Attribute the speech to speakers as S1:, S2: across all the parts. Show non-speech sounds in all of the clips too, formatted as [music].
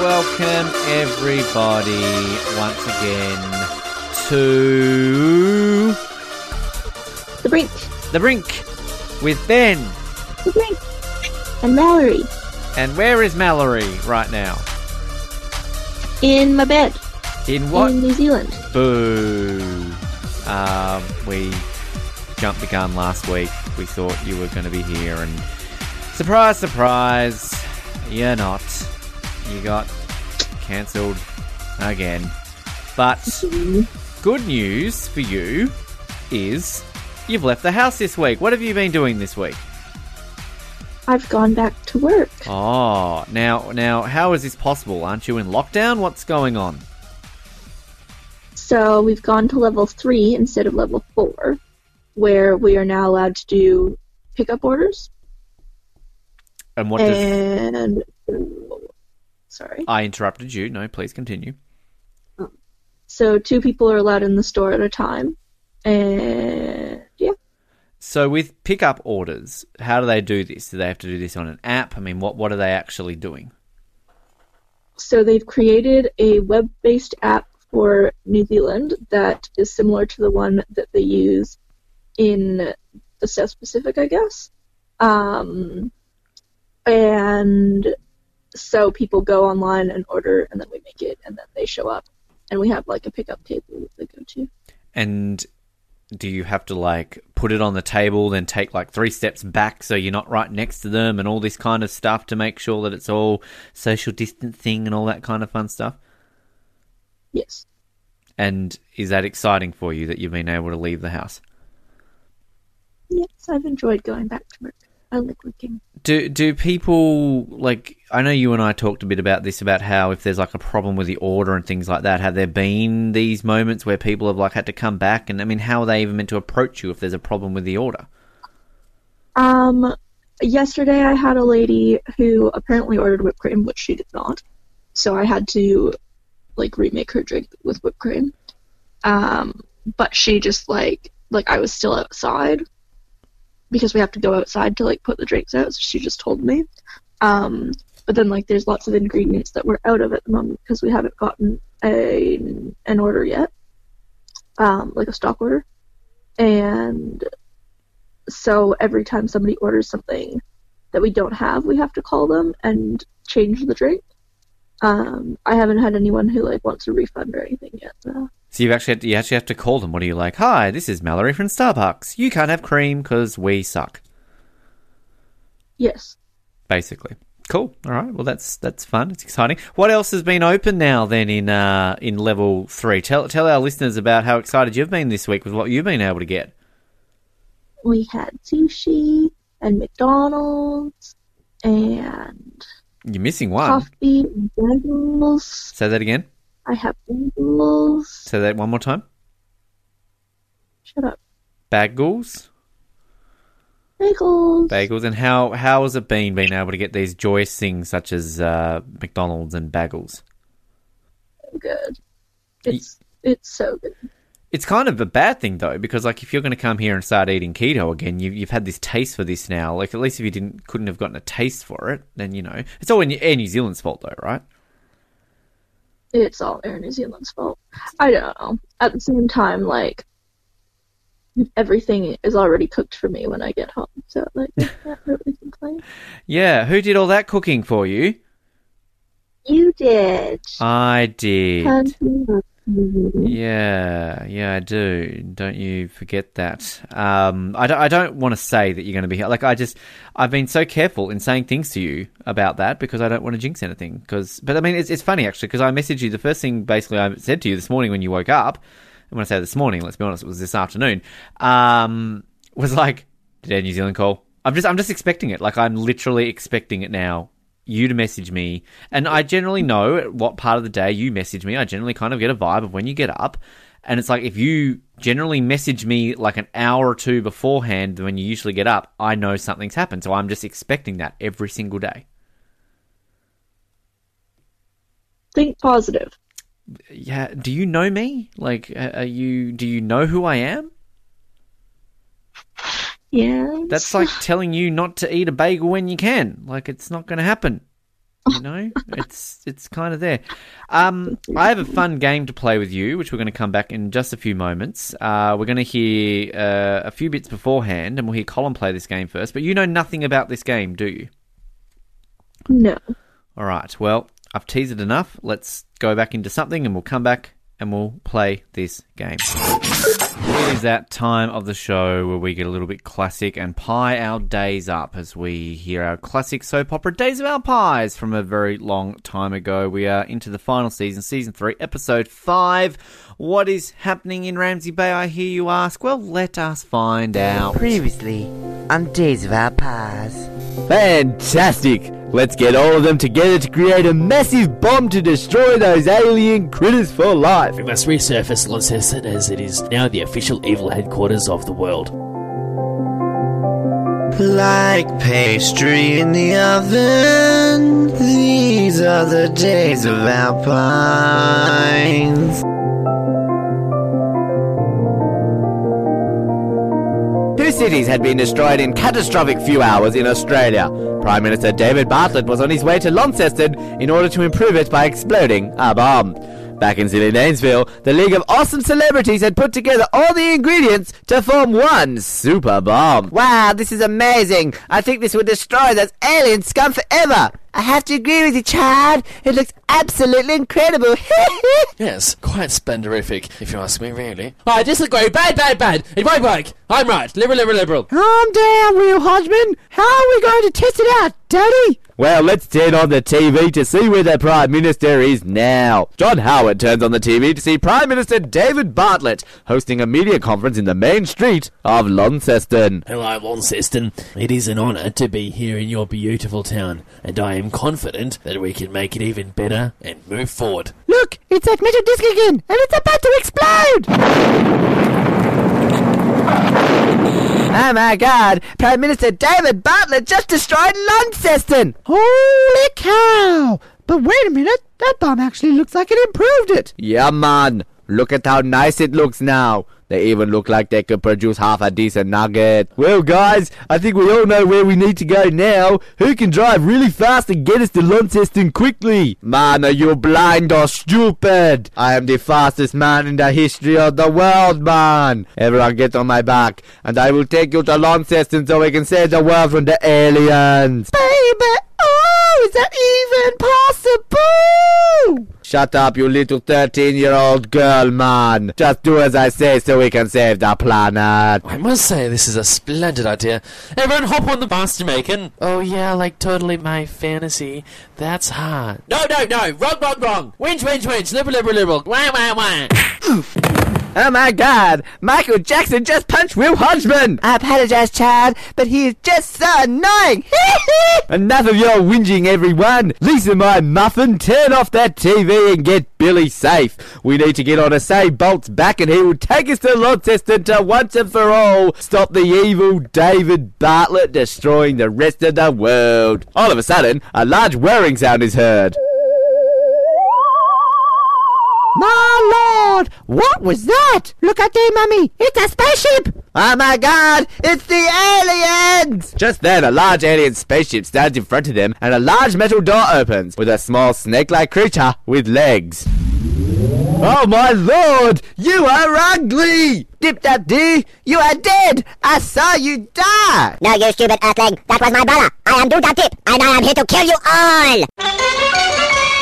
S1: welcome everybody once again to
S2: The Brink.
S1: The Brink with Ben.
S2: The Brink. And Mallory.
S1: And where is Mallory right now?
S2: In my bed.
S1: In what?
S2: In New Zealand.
S1: Boo. Um, we jumped the gun last week. We thought you were going to be here, and surprise, surprise, you're not. You got cancelled again. But good news for you is you've left the house this week. What have you been doing this week?
S2: I've gone back to work.
S1: Oh, now, now, how is this possible? Aren't you in lockdown? What's going on?
S2: So we've gone to level three instead of level four, where we are now allowed to do pickup orders.
S1: And what does
S2: And sorry.
S1: I interrupted you? No, please continue.
S2: So two people are allowed in the store at a time. And yeah.
S1: So with pickup orders, how do they do this? Do they have to do this on an app? I mean, what what are they actually doing?
S2: So they've created a web-based app for New Zealand that is similar to the one that they use in the South Pacific, I guess. Um, and so people go online and order, and then we make it, and then they show up, and we have like a pickup table that they go to.
S1: And do you have to like put it on the table, then take like three steps back so you're not right next to them, and all this kind of stuff to make sure that it's all social distancing and all that kind of fun stuff?
S2: Yes.
S1: And is that exciting for you that you've been able to leave the house?
S2: Yes, I've enjoyed going back to work. I like working.
S1: Do do people like? I know you and I talked a bit about this about how if there's like a problem with the order and things like that, have there been these moments where people have like had to come back? And I mean, how are they even meant to approach you if there's a problem with the order?
S2: Um, yesterday I had a lady who apparently ordered whipped cream, which she did not. So I had to like remake her drink with whipped cream. Um, but she just like like I was still outside because we have to go outside to like put the drinks out. So she just told me. Um, but then like there's lots of ingredients that we're out of at the moment because we haven't gotten a an order yet, um, like a stock order, and so every time somebody orders something that we don't have, we have to call them and change the drink. Um, I haven't had anyone who like wants a refund or anything yet. Though.
S1: So you actually have to, you actually have to call them. What are you like? Hi, this is Mallory from Starbucks. You can't have cream because we suck.
S2: Yes.
S1: Basically. Cool. All right. Well, that's that's fun. It's exciting. What else has been open now then in uh, in level three? Tell tell our listeners about how excited you've been this week with what you've been able to get.
S2: We had sushi and McDonald's and
S1: You're missing one.
S2: coffee and bagels.
S1: Say that again.
S2: I have bagels.
S1: Say that one more time.
S2: Shut up.
S1: Bagels.
S2: Bagels.
S1: Bagels. And how how has it been being able to get these joyous things such as uh, McDonald's and bagels?
S2: Good. It's it's so good.
S1: It's kind of a bad thing though, because like if you're going to come here and start eating keto again, you've you've had this taste for this now. Like at least if you didn't couldn't have gotten a taste for it, then you know it's all in Air New Zealand's fault though, right?
S2: It's all Air New Zealand's fault. I don't know. At the same time, like everything is already cooked for me when I get home, so like I [laughs] can't really complain.
S1: Yeah. Who did all that cooking for you?
S2: You did.
S1: I did.
S2: You.
S1: Yeah, yeah, I do. Don't you forget that. Um, I don't, I don't want to say that you're going to be here. Like, I just, I've been so careful in saying things to you about that because I don't want to jinx anything. Because, but I mean, it's, it's funny actually because I messaged you. The first thing basically I said to you this morning when you woke up, and when I say this morning, let's be honest, it was this afternoon. Um, was like, did Air New Zealand call? I'm just, I'm just expecting it. Like, I'm literally expecting it now. You to message me, and I generally know what part of the day you message me. I generally kind of get a vibe of when you get up, and it's like if you generally message me like an hour or two beforehand when you usually get up, I know something's happened. So I'm just expecting that every single day.
S2: Think positive.
S1: Yeah. Do you know me? Like, are you? Do you know who I am?
S2: Yeah.
S1: That's like telling you not to eat a bagel when you can. Like, it's not going to happen. You know, [laughs] it's it's kind of there. Um, I have a fun game to play with you, which we're going to come back in just a few moments. Uh, we're going to hear uh, a few bits beforehand, and we'll hear Colin play this game first. But you know nothing about this game, do you?
S2: No.
S1: All right. Well, I've teased it enough. Let's go back into something, and we'll come back and we'll play this game. It is that time of the show where we get a little bit classic and pie our days up as we hear our classic soap opera Days of Our Pies from a very long time ago. We are into the final season, season three, episode five. What is happening in Ramsey Bay, I hear you ask? Well, let us find out.
S3: Previously on Days of Our Pies.
S4: Fantastic! Let's get all of them together to create a massive bomb to destroy those alien critters for life.
S5: We must resurface Launceston as it is now the official evil headquarters of the world.
S3: Like pastry in the oven, these are the days of our
S4: Pies. Cities had been destroyed in catastrophic few hours in Australia. Prime Minister David Bartlett was on his way to Launceston in order to improve it by exploding a bomb. Back in Silly Danesville, the League of Awesome Celebrities had put together all the ingredients to form one super bomb. Wow, this is amazing. I think this will destroy those alien scum forever. I have to agree with you, Chad. It looks absolutely incredible. [laughs]
S5: Yes, quite splendorific, if you ask me, really. I disagree. Bad, bad, bad. It won't work. I'm right. Liberal, liberal, liberal.
S4: Calm down, Will Hodgman. How are we going to test it out, Daddy? Well, let's turn on the TV to see where the Prime Minister is now. John Howard turns on the TV to see Prime Minister David Bartlett hosting a media conference in the main street of Launceston.
S5: Hello, Launceston. It is an honour to be here in your beautiful town, and I am confident that we can make it even better and move forward.
S4: Look, it's that metal disc again, and it's about to explode! Oh my god, Prime Minister David Bartlett just destroyed Launceston! Holy cow! But wait a minute, that bomb actually looks like it improved it! Yeah, man. Look at how nice it looks now. They even look like they could produce half a decent nugget. Well, guys, I think we all know where we need to go now. Who can drive really fast and get us to Launceston quickly? Man, are you blind or stupid? I am the fastest man in the history of the world, man. Everyone get on my back, and I will take you to Launceston so we can save the world from the aliens. Baby, oh, is that even possible? Shut up, you little 13 year old girl, man. Just do as I say so we can save the planet.
S5: I must say, this is a splendid idea. Everyone hop on the bus, Jamaican. Oh, yeah, like totally my fantasy. That's hard. No, no, no. Wrong, wrong, wrong. Winch, winch, winch. Liberal, liberal, liberal. Wah, wah, wah. [laughs]
S4: Oh my god, Michael Jackson just punched Will Hodgman! I apologize, Chad, but he is just so annoying! [laughs] Enough of your whinging, everyone! Lisa, my muffin, turn off that TV and get Billy safe. We need to get on Usain Bolt's back and he will take us to Launceston to once and for all stop the evil David Bartlett destroying the rest of the world. All of a sudden, a large whirring sound is heard. My lord! What was that? Look at there, mummy! It's a spaceship! Oh my god! It's the aliens! Just then, a large alien spaceship stands in front of them, and a large metal door opens, with a small snake-like creature with legs. Oh my lord! You are ugly! Dip Dap Dee, you are dead! I saw you die!
S6: No, you stupid earthling. That was my brother. I am Doodah Dip, and I am here to kill you all.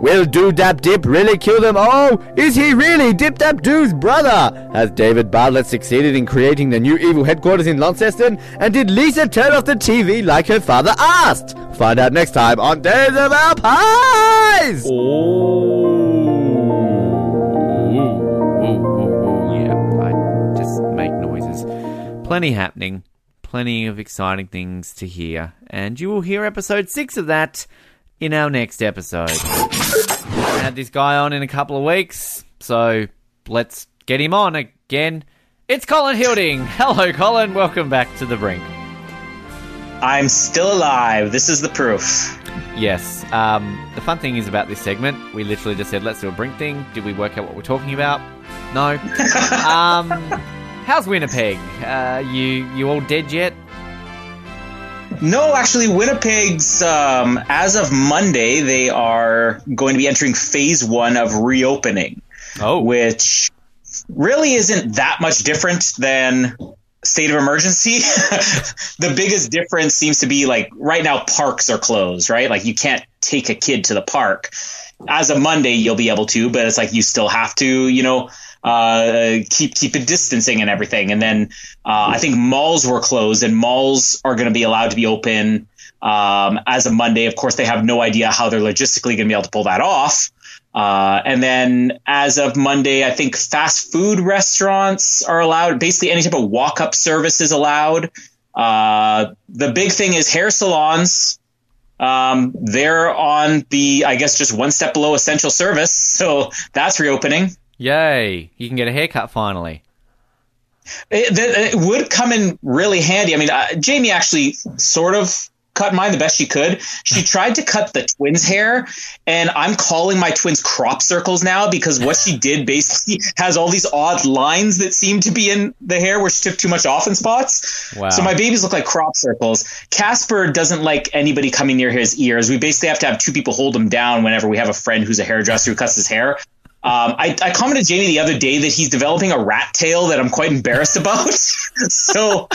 S4: Will Do Dap Dip really kill them all? Is he really Dip Dap Doo's brother? Has David Bartlett succeeded in creating the new evil headquarters in Launceston? And did Lisa turn off the TV like her father asked? Find out next time on Days of Our Pies! Oh.
S1: Mm, mm, mm, yeah, I just make noises. Plenty happening, plenty of exciting things to hear, and you will hear episode six of that in our next episode. I had this guy on in a couple of weeks, so let's get him on again. It's Colin Hilding. Hello, Colin. Welcome back to the brink.
S7: I'm still alive. This is the proof.
S1: Yes. Um, the fun thing is about this segment, we literally just said, let's do a brink thing. Did we work out what we're talking about? No. [laughs] um, how's Winnipeg? Uh, you you all dead yet?
S7: No, actually, Winnipeg's um, as of Monday they are going to be entering phase one of reopening,
S1: Oh,
S7: which really isn't that much different than state of emergency. [laughs] the biggest difference seems to be like right now parks are closed, right? Like you can't take a kid to the park. As of Monday, you'll be able to, but it's like you still have to, you know, uh, keep keep it distancing and everything. And then uh, I think malls were closed, and malls are going to be allowed to be open um, as of Monday. Of course, they have no idea how they're logistically going to be able to pull that off. Uh, and then as of Monday, I think fast food restaurants are allowed. Basically, any type of walk up service is allowed. Uh, the big thing is hair salons. Um, they're on the, I guess, just one step below essential service. [laughs] So that's reopening.
S1: Yay! You can get a haircut finally.
S7: It, that- it would come in really handy. I mean, uh, Jamie actually sort of cut mine the best she could. She [laughs] tried to cut the twins' hair, and I'm calling my twins crop circles now because what she did basically [laughs] has all these odd lines that seem to be in the hair where she took too much off in spots.
S1: Wow.
S7: So my babies look like crop circles. Casper doesn't like anybody coming near his ears. We basically have to have two people hold him down whenever we have a friend who's a hairdresser who cuts his hair. Um, I, I commented to Jamie the other day that he's developing a rat tail that I'm quite embarrassed about. [laughs] so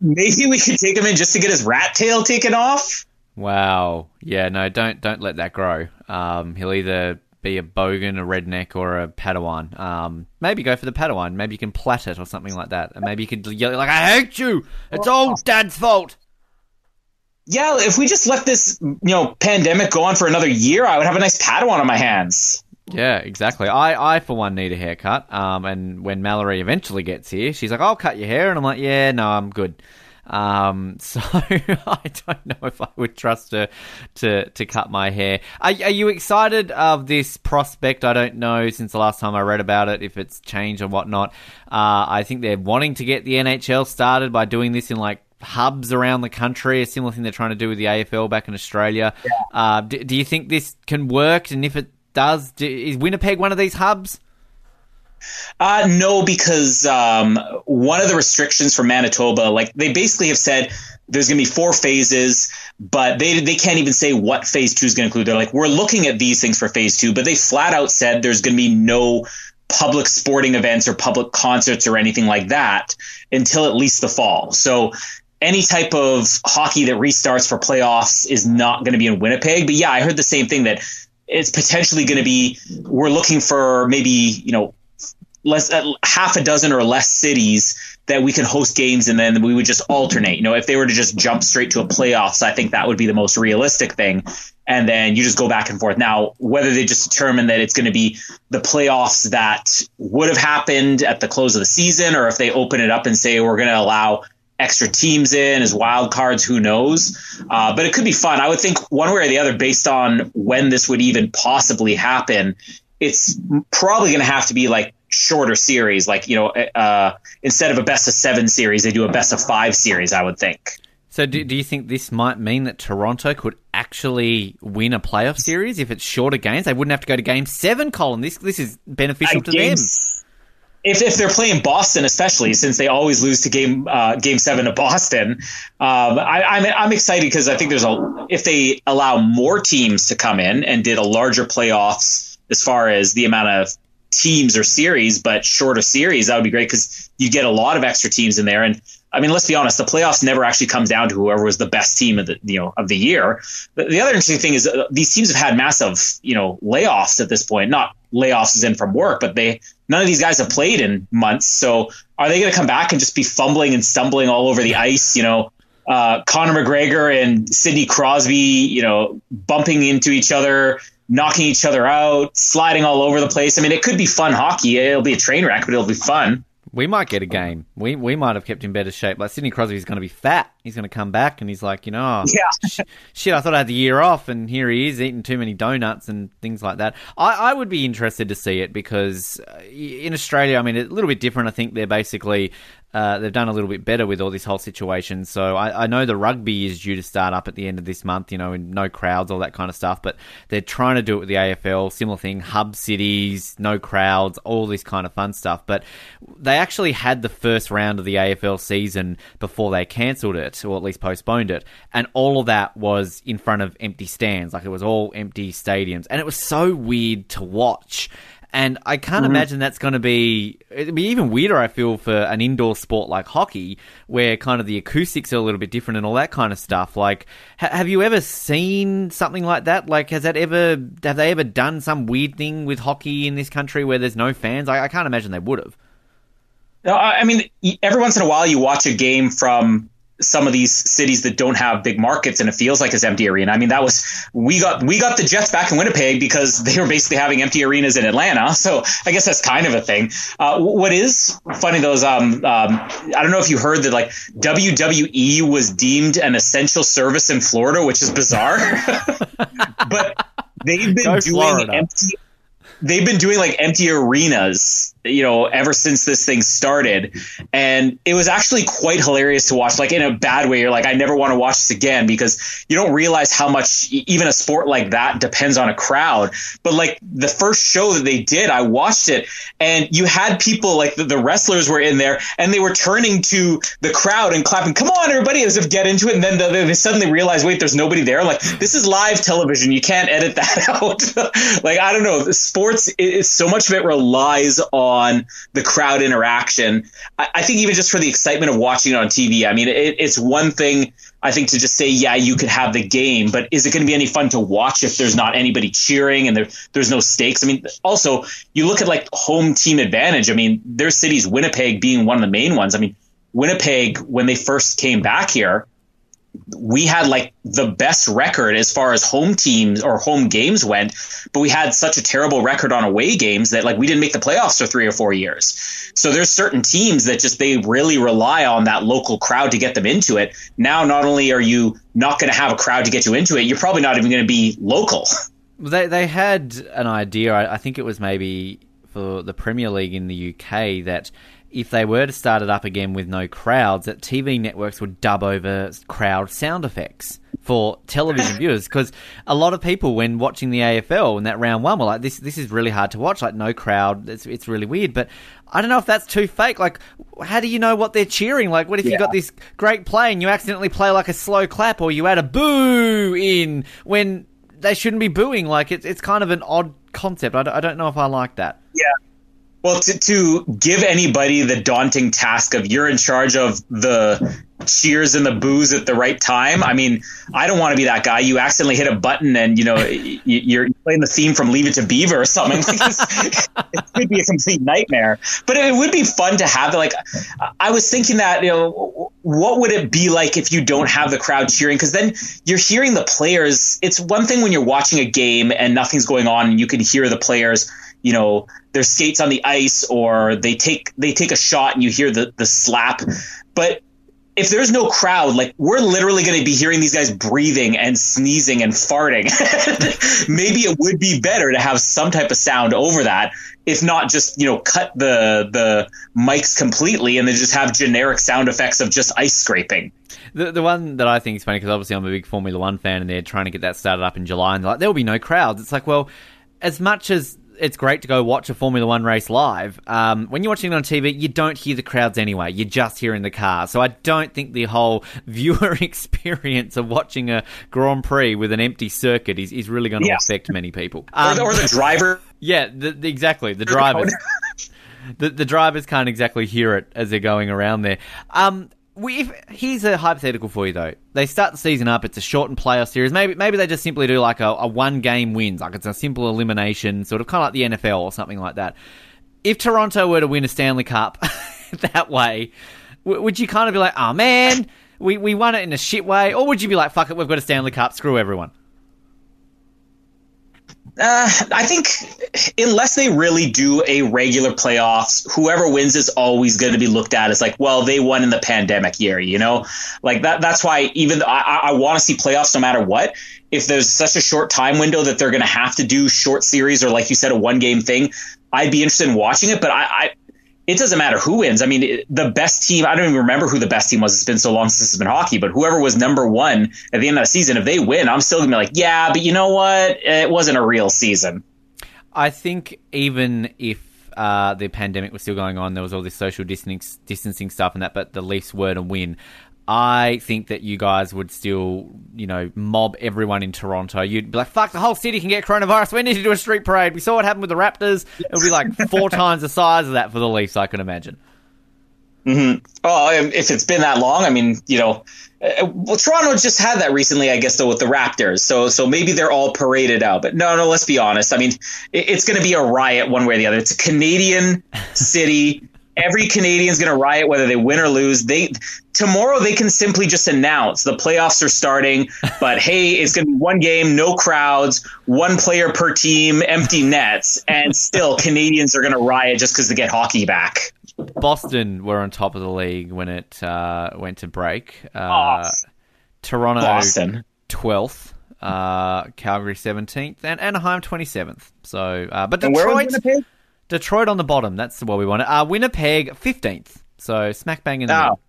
S7: maybe we could take him in just to get his rat tail taken off.
S1: Wow. Yeah. No. Don't don't let that grow. Um, he'll either be a bogan, a redneck, or a Padawan. Um, maybe go for the Padawan. Maybe you can plait it or something like that, and maybe you could yell like, "I hate you! It's all Dad's fault."
S7: Yeah, if we just let this you know pandemic go on for another year, I would have a nice Padawan on my hands.
S1: Yeah, exactly. I, I for one need a haircut. Um, and when Mallory eventually gets here, she's like, "I'll cut your hair," and I'm like, "Yeah, no, I'm good." Um, [laughs] so I don't know if I would trust her to to cut my hair. Are, are you excited of this prospect? I don't know since the last time I read about it if it's changed or whatnot. Uh, I think they're wanting to get the NHL started by doing this in like hubs around the country, a similar thing they're trying to do with the AFL back in Australia. Uh, do, do you think this can work? And if it does, do, is Winnipeg one of these hubs?
S7: Uh, no, because um, one of the restrictions for Manitoba, like they basically have said, there's going to be four phases, but they they can't even say what phase two is going to include. They're like, we're looking at these things for phase two, but they flat out said there's going to be no public sporting events or public concerts or anything like that until at least the fall. So any type of hockey that restarts for playoffs is not going to be in Winnipeg. But yeah, I heard the same thing that it's potentially going to be. We're looking for maybe you know less uh, half a dozen or less cities that we can host games and then we would just alternate. You know, if they were to just jump straight to a playoffs, I think that would be the most realistic thing. And then you just go back and forth. Now, whether they just determine that it's going to be the playoffs that would have happened at the close of the season, or if they open it up and say we're going to allow extra teams in as wild cards, who knows? Uh, but it could be fun. I would think one way or the other, based on when this would even possibly happen, it's probably going to have to be like shorter series. Like, you know, uh, instead of a best of seven series, they do a best of five series, I would think.
S1: So, do, do you think this might mean that Toronto could actually win a playoff series if it's shorter games? They wouldn't have to go to game seven, Colin. This this is beneficial to them.
S7: If, if they're playing Boston, especially since they always lose to game uh, game seven of Boston, um, I, I'm I'm excited because I think there's a if they allow more teams to come in and did a larger playoffs as far as the amount of teams or series, but shorter series, that would be great because you get a lot of extra teams in there. And I mean, let's be honest, the playoffs never actually comes down to whoever was the best team of the you know of the year. The, the other interesting thing is uh, these teams have had massive you know layoffs at this point. Not layoffs in from work, but they none of these guys have played in months. So are they going to come back and just be fumbling and stumbling all over the ice? You know. Uh, Conor McGregor and Sidney Crosby, you know, bumping into each other, knocking each other out, sliding all over the place. I mean, it could be fun hockey. It'll be a train wreck, but it'll be fun.
S1: We might get a game. We we might have kept in better shape. Like Sidney Crosby's going to be fat. He's going to come back and he's like, you know, oh,
S7: Yeah.
S1: sh- shit. I thought I had the year off, and here he is eating too many donuts and things like that. I, I would be interested to see it because uh, in Australia, I mean, a little bit different. I think they're basically uh, they've done a little bit better with all this whole situation. So I, I know the rugby is due to start up at the end of this month, you know, and no crowds, all that kind of stuff. But they're trying to do it with the AFL, similar thing, hub cities, no crowds, all this kind of fun stuff. But they actually had the first round of the AFL season before they cancelled it, or at least postponed it, and all of that was in front of empty stands, like it was all empty stadiums, and it was so weird to watch. And I can't mm-hmm. imagine that's going to be. It'd be even weirder, I feel, for an indoor sport like hockey, where kind of the acoustics are a little bit different and all that kind of stuff. Like, ha- have you ever seen something like that? Like, has that ever. Have they ever done some weird thing with hockey in this country where there's no fans? I, I can't imagine they would have.
S7: No, I mean, every once in a while you watch a game from some of these cities that don't have big markets and it feels like it's empty arena. I mean, that was we got we got the Jets back in Winnipeg because they were basically having empty arenas in Atlanta. So I guess that's kind of a thing. Uh, what is funny though is um, um I don't know if you heard that like WWE was deemed an essential service in Florida, which is bizarre. [laughs] but they've been
S1: Go
S7: doing
S1: Florida.
S7: empty they've been doing like empty arenas, you know, ever since this thing started. And it was actually quite hilarious to watch, like in a bad way. You're like, I never want to watch this again because you don't realize how much even a sport like that depends on a crowd. But like the first show that they did, I watched it and you had people like the, the wrestlers were in there and they were turning to the crowd and clapping, come on, everybody, as if get into it. And then they, they suddenly realize, wait, there's nobody there. Like, this is live television. You can't edit that [laughs] out. like, I don't know. Sports, it, it's so much of it relies on the crowd interaction. I, I think even just for the excitement of watching it on TV, I mean, it, it's one thing. I think to just say, yeah, you could have the game, but is it going to be any fun to watch if there's not anybody cheering and there, there's no stakes? I mean, also, you look at like home team advantage. I mean, their cities, Winnipeg being one of the main ones. I mean, Winnipeg, when they first came back here, we had like the best record as far as home teams or home games went, but we had such a terrible record on away games that like we didn't make the playoffs for three or four years. So there's certain teams that just they really rely on that local crowd to get them into it. Now, not only are you not going to have a crowd to get you into it, you're probably not even going to be local. [laughs]
S1: They they had an idea. I, I think it was maybe for the Premier League in the UK that if they were to start it up again with no crowds, that TV networks would dub over crowd sound effects for television [laughs] viewers. Because a lot of people when watching the AFL in that round one were like this this is really hard to watch like no crowd it's it's really weird. But I don't know if that's too fake. Like how do you know what they're cheering? Like what if you got this great play and you accidentally play like a slow clap or you add a boo in when they shouldn't be booing? Like it's it's kind of an odd concept. I don't, I don't know if I like that
S7: Well, to, to give anybody the daunting task of you're in charge of the cheers and the booze at the right time. I mean, I don't want to be that guy. You accidentally hit a button and you know you're playing the theme from Leave It to Beaver or something. [laughs] it could be a complete nightmare. But it would be fun to have. Like, I was thinking that you know, what would it be like if you don't have the crowd cheering? Because then you're hearing the players. It's one thing when you're watching a game and nothing's going on and you can hear the players you know their skates on the ice or they take they take a shot and you hear the the slap. But if there's no crowd like we're literally going to be hearing these guys breathing and sneezing and farting. [laughs] Maybe it would be better to have some type of sound over that if not just you know cut the the mics completely and then just have generic sound effects of just ice scraping.
S1: The the one that I think is funny because obviously I'm a big Formula One fan and they're trying to get that started up in July and they're like there will be no crowds. It's like well, as much as it's great to go watch a Formula One race live, um, when you're watching it on TV, you don't hear the crowds anyway. You're just hearing the car. So I don't think the whole [laughs] viewer [laughs] experience of watching a Grand Prix with an empty circuit is, is really going to affect many people. [laughs]
S7: or,
S1: Um,
S7: the, or the driver
S1: yeah, the, the- exactly. The drivers, the, the drivers can't exactly hear it as they're going around there. Um, we, if, here's a hypothetical for you though. They start the season up. It's a shortened playoff series. Maybe maybe they just simply do like a, a one game wins, like it's a simple elimination, sort of kind of like the NFL or something like that. If Toronto were to win a Stanley Cup [laughs] that way, w- would you kind of be like, oh man, we, we won it in a shit way, or would you be like, fuck it, we've got a Stanley Cup, screw everyone?
S7: Uh, I think unless they really do a regular playoffs, whoever wins is always going to be looked at as like, well, they won in the pandemic year, you know, like that. That's why even I, I, I want to see playoffs no matter what. If there's such a short time window that they're going to have to do short series or like you said, a one game thing, I'd be interested in watching it. But I, I it doesn't matter who wins. I mean, it- the best team, I don't even remember who the best team was. It's been so long since it's been hockey, but whoever was number one at the end of the season, if they win, I'm still going to be like, yeah, but you know what? It wasn't a real season.
S1: I think even if uh, the pandemic was still going on, there was all this social distancing, distancing stuff and that, but the Leafs were to win. I think that you guys would still, you know, mob everyone in Toronto. You'd be like, fuck, the whole city can get coronavirus. We need to do a street parade. We saw what happened with the Raptors. It'll be like [laughs] four times the size of that for the Leafs, I can imagine.
S7: Oh, if it's been that long, I mean, you know, uh, well, Toronto just had that recently, I guess, though, with the Raptors. So, so maybe they're all paraded out. But no, no, let's be honest. I mean, it, it's going to be a riot one way or the other. It's a Canadian [laughs] city. Every Canadian's going to riot whether they win or lose. They tomorrow they can simply just announce the playoffs are starting, [laughs] but hey, it's going to be one game, no crowds, one player per team, empty nets, and [laughs] still Canadians are going to riot just because they get hockey back.
S1: Boston were on top of the league when it uh, went to break. Uh, Toronto
S7: Boston.
S1: 12th, uh, Calgary 17th, and Anaheim 27th. So, uh, but
S7: And where was
S1: Detroit? Detroit on the bottom. That's what we wanted. Uh, Winnipeg 15th. So smack bang in the
S7: Oh.
S1: middle.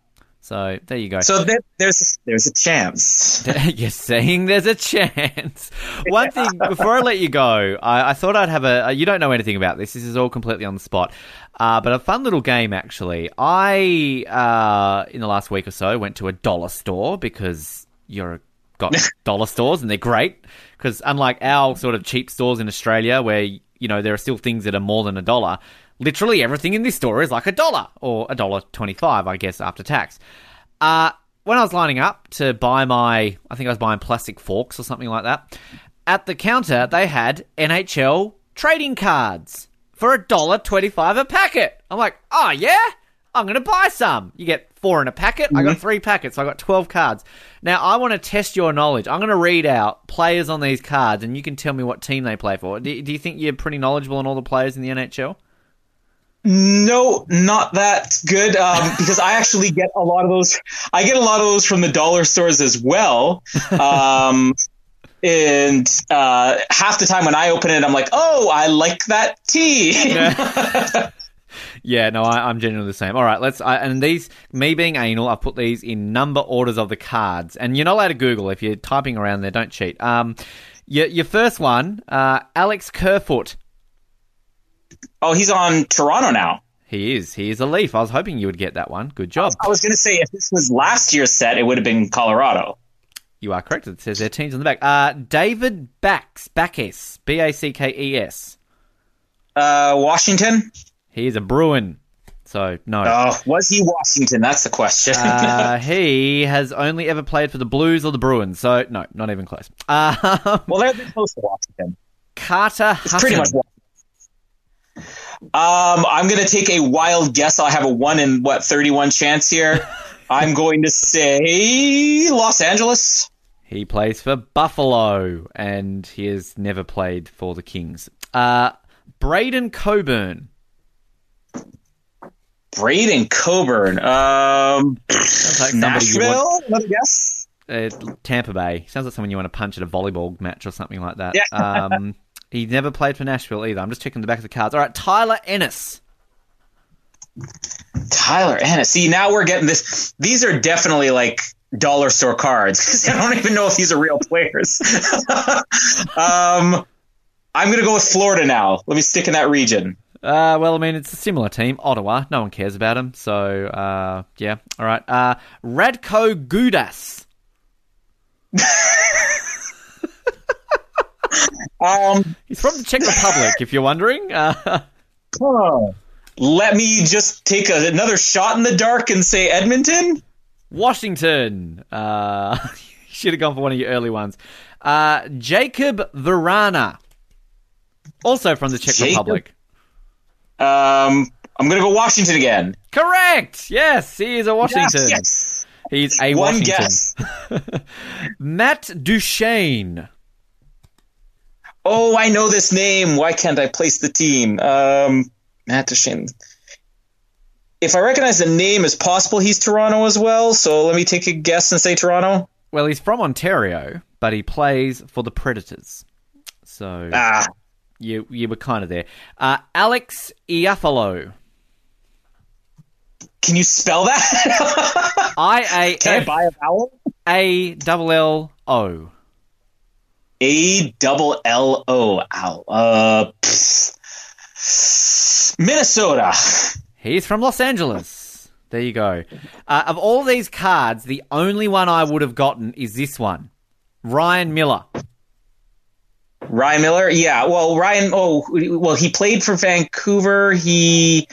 S1: So there you go.
S7: So there, there's there's a chance. [laughs]
S1: You're saying there's a chance. One thing [laughs] before I let you go, I, I thought I'd have a. You don't know anything about this. This is all completely on the spot. Uh, but a fun little game actually. I uh, in the last week or so went to a dollar store because you're got [laughs] dollar stores and they're great. Because unlike our sort of cheap stores in Australia, where you know there are still things that are more than a dollar. Literally everything in this store is like a dollar or a dollar twenty-five, I guess, after tax. Uh, when I was lining up to buy my, I think I was buying plastic forks or something like that, at the counter they had NHL trading cards for a dollar twenty-five a packet. I'm like, oh yeah, I'm gonna buy some. You get four in a packet. I got three packets. So I got twelve cards. Now I want to test your knowledge. I'm gonna read out players on these cards, and you can tell me what team they play for. Do, do you think you're pretty knowledgeable on all the players in the NHL?
S7: No, not that good. Um, [laughs] because I actually get a lot of those. I get a lot of those from the dollar stores as well. [laughs] Um, and uh, half the time when I open it, I'm like, "Oh, I like that tea."
S1: Yeah, [laughs] no, I, I'm genuinely the same. All right, let's. I, and these, me being anal, I've put these in number orders of the cards, and you're not allowed to Google if you're typing around there. Don't cheat. Um, your, your first one, uh, Alex Kerfoot.
S7: oh, he's on Toronto now.
S1: He is. He is a Leaf. I was hoping you would get that one. Good job.
S7: I was going to say if this was last year's set, it would have been Colorado.
S1: You are correct. It says their teams on the back. Uh, David Bax, Backes, B A C K E S.
S7: Uh, Washington.
S1: He is a Bruin. So no.
S7: Oh, was he Washington? That's the question.
S1: Uh, [laughs] he has only ever played for the Blues or the Bruins. So no, not even close. Uh,
S7: well, they're close to Washington.
S1: Carter
S7: It's
S1: Hutton.
S7: pretty much. Washington. Um, I'm going to take a wild guess. I'll have a one in what 31 chance here. [laughs] I'm going to say Los Angeles.
S1: He plays for Buffalo, and he has never played for the Kings. Uh, Braydon Coburn.
S7: Braydon Coburn. Um,
S1: like
S7: Nashville.
S1: want-
S7: guess.
S1: uh, Tampa Bay. Sounds like someone you want to punch at a volleyball match or something like that.
S7: Yeah. [laughs]
S1: Um, he never played for Nashville either. I'm just checking the back of the cards. All right, Tyler Ennis.
S7: Tyler Ennis. See, now we're getting this. These are definitely like dollar store cards [laughs] because I don't even know if these are real players. [laughs] um, I'm going to go with Florida now. Let me stick in that region.
S1: Uh, well, I mean, it's a similar team, Ottawa. No one cares about him. So, uh, yeah. All right. Uh, Radko Gudas. [laughs]
S7: Um,
S1: He's from the Czech Republic, if you're wondering. Uh, [laughs]
S7: let me just take a, another shot in the dark and say Edmonton.
S1: Washington. Uh, [laughs] should have gone for one of your early ones. Uh, Jacob Verana. Also from the Czech
S7: Jacob?
S1: Republic.
S7: Um, I'm going to go Washington again.
S1: Correct. Yes, he is a Washington.
S7: Yes, yes.
S1: He's a
S7: One
S1: Washington.
S7: guess. [laughs]
S1: Matt Duchene.
S7: Oh, I know this name. Why can't I place the team? Um, Matt Duchene. If I recognize the name, it's possible he's Toronto as well. So let me take a guess and say Toronto.
S1: Well, he's from Ontario, but he plays for the Predators. So
S7: Ah,
S1: you you were kind of there. Uh, Alex Iafallo.
S7: Can you spell that? [laughs]
S1: I
S7: I
S1: A
S7: buy a vowel?
S1: F A double L O.
S7: A double L O. Ow. Uh, pfft. Minnesota.
S1: He's from Los Angeles. There you go. Uh, of all these cards, the only one I would have gotten is this one. Ryan Miller.
S7: Ryan Miller. Yeah. Well, Ryan. Oh, well, he played for Vancouver. He.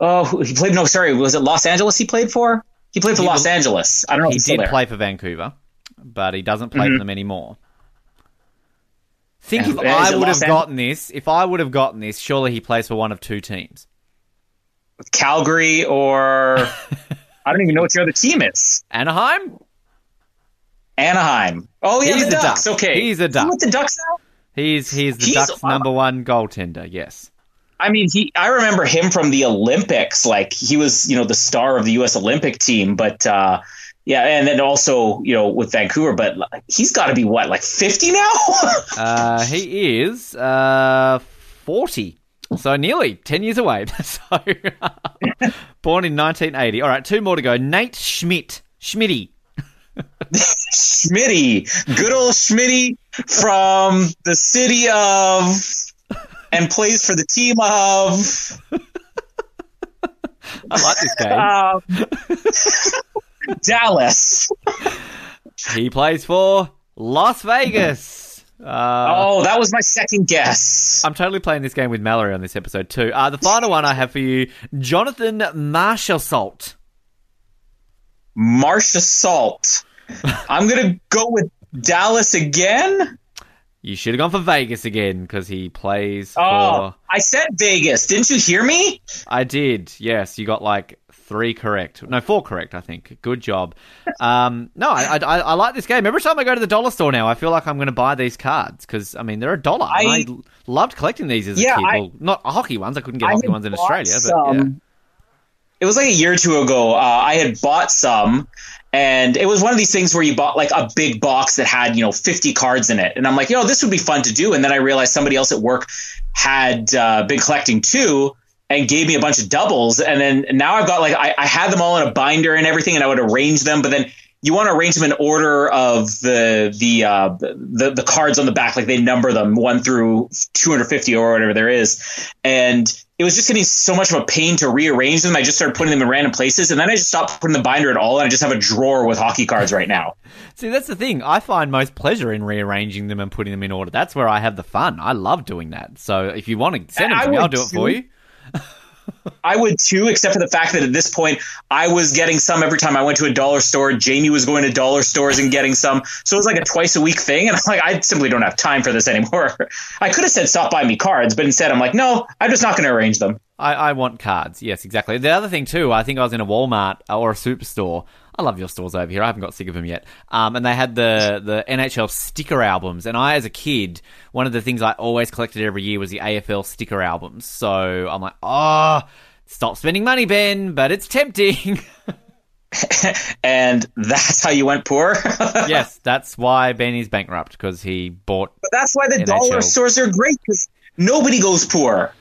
S7: Oh, he played. No, sorry. Was it Los Angeles? He played for. He played for
S1: He
S7: Los
S1: bel-
S7: Angeles. I don't know. if
S1: He did play for Vancouver, but he doesn't play for mm-hmm. them anymore. Think
S7: And-
S1: if I would
S7: Los
S1: have gotten this, if I would have gotten this, surely he plays for one of two teams.
S7: Calgary or [laughs] I don't even know what your other team is.
S1: Anaheim?
S7: Anaheim. Oh yeah,
S1: He's
S7: the
S1: a
S7: Ducks.
S1: Duck.
S7: Okay,
S1: He's a Duck.
S7: with the Ducks now.
S1: He's he's the
S7: He's-
S1: Ducks' number one goaltender. Yes.
S7: I mean, he. I remember him from the Olympics. Like he was, you know, the star of the U.S. Olympic team. But uh, yeah, and then also, you know, with Vancouver. But like, he's got to be what, like fifty now? [laughs]
S1: Uh, he is uh, 40. So nearly 10 years away. [laughs] so, [laughs] born in 1980. All right, two more to go. Nate Schmidt. Schmitty.
S7: Schmitty, good old Schmitty from the city of, and plays for the team of.
S1: I like this game.
S7: Um, Dallas.
S1: he plays for Las Vegas. Uh,
S7: Oh, that was my second guess.
S1: I'm totally playing this game with Mallory on this episode too. Uh, the final one I have for you, Jonathan Marshall-Salt.
S7: Marsha Salt. I'm gonna go with Dallas again.
S1: You should have gone for Vegas again because he plays for.
S7: Oh, I said Vegas. Didn't you hear me?
S1: I did. Yes, you got like three correct. No, four correct. I think. Good job. Um, no, I, I, I like this game. Every time I go to the dollar store now, I feel like I'm going to buy these cards because I mean they're a dollar.
S7: I,
S1: I- loved collecting these as
S7: Yeah,
S1: a kid.
S7: I-
S1: well, not hockey ones. I couldn't get
S7: I
S1: hockey ones in Australia, but yeah.
S7: It was like a year or two ago. Uh, I had bought some, and it was one of these things where you bought like a big box that had you know 50 cards in it, and I'm like, you know, this would be fun to do. And then I realized somebody else at work had uh, been collecting too. And gave me a bunch of doubles, and then now I've got like I, I had them all in a binder and everything, and I would arrange them. But then you want to arrange them in order of the the uh, the the cards on the back, like they number them one through 250 or whatever there is, and it was just getting so much of a pain to rearrange them. I just started putting them in random places, and then I just stopped putting the binder at all, and I just have a drawer with hockey cards right now. [laughs]
S1: See, that's the thing. I find most pleasure in rearranging them and putting them in order. That's where I have the fun. I love doing that. So if you want to send them to me, I'll do it for you. [laughs]
S7: I would too, except for the fact that at this point I was getting some every time I went to a dollar store. Jamie was going to dollar stores and getting some, so it was like a twice a week thing. And I'm like, I simply don't have time for this anymore. [laughs] I could have said stop buying me cards, but instead I'm like, no, I'm just not going to arrange them.
S1: I, I want cards. Yes, exactly. The other thing too, I think I was in a Walmart or a superstore. I love your stores over here. I haven't got sick of them yet. Um, and they had the the NHL sticker albums. And I, as a kid, one of the things I always collected every year was the AFL sticker albums. So I'm like, oh, stop spending money, Ben, but it's tempting. [laughs] [laughs]
S7: And that's how you went poor. [laughs]
S1: yes, that's why Ben is bankrupt because he bought
S7: But that's why the
S1: NHL.
S7: dollar stores are great because nobody goes poor.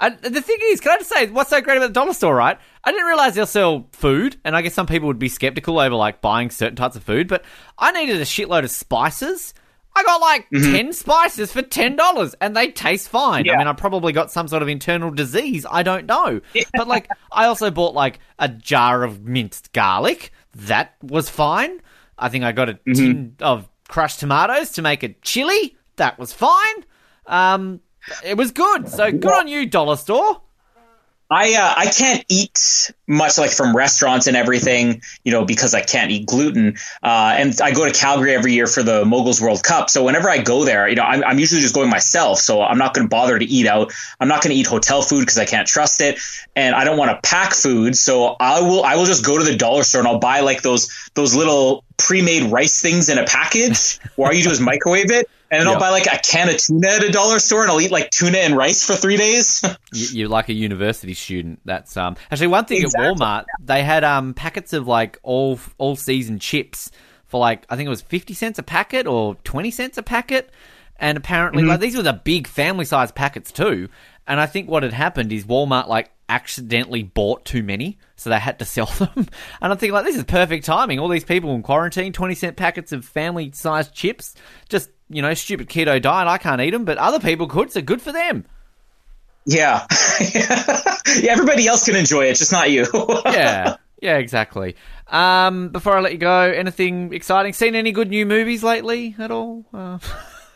S1: And the thing is, can I just say, what's so great about the dollar store, right? I didn't realize they'll sell food, and I guess some people would be skeptical over like buying certain types of food, but I needed a shitload of spices. I got like 10 spices for $10 and they taste fine. I mean, I probably got some sort of internal disease. I don't know. But like, I also bought like a jar of minced garlic. That was fine. I think I got a tin of crushed tomatoes to make a chili. That was fine. Um, it was good. So good on you, dollar store.
S7: I uh, I can't eat much like from restaurants and everything, you know, because I can't eat gluten. Uh, and I go to Calgary every year for the Moguls World Cup. So whenever I go there, you know, I'm, I'm usually just going myself. So I'm not going to bother to eat out. I'm not going to eat hotel food because I can't trust it, and I don't want to pack food. So I will I will just go to the dollar store and I'll buy like those those little pre-made rice things in a package all you do is microwave it. And then
S1: Yeah.
S7: I'll buy like a can of tuna at a dollar store and I'll eat like tuna and rice for three days. [laughs]
S1: You- You're like a university student. That's um actually one thing
S7: Exactly.
S1: at Walmart. They had um packets of like all all season chips for like I think it was fifty cents a packet or twenty cents a packet, and apparently
S7: Mm-hmm.
S1: like these were the big family size packets too. And I think what had happened is Walmart like accidentally bought too many, so they had to [laughs] sell them. And I'm thinking, like, this is perfect timing. All these people in quarantine, 20 cent packets of family sized chips, just, you know, stupid keto diet. I can't eat them, but other people could, so good for them.
S7: Yeah. [laughs] yeah, everybody else can enjoy it, just not you. [laughs]
S1: Yeah, yeah, exactly. Um, before I let you go, anything exciting? Seen any good new movies lately at all? Uh, [laughs]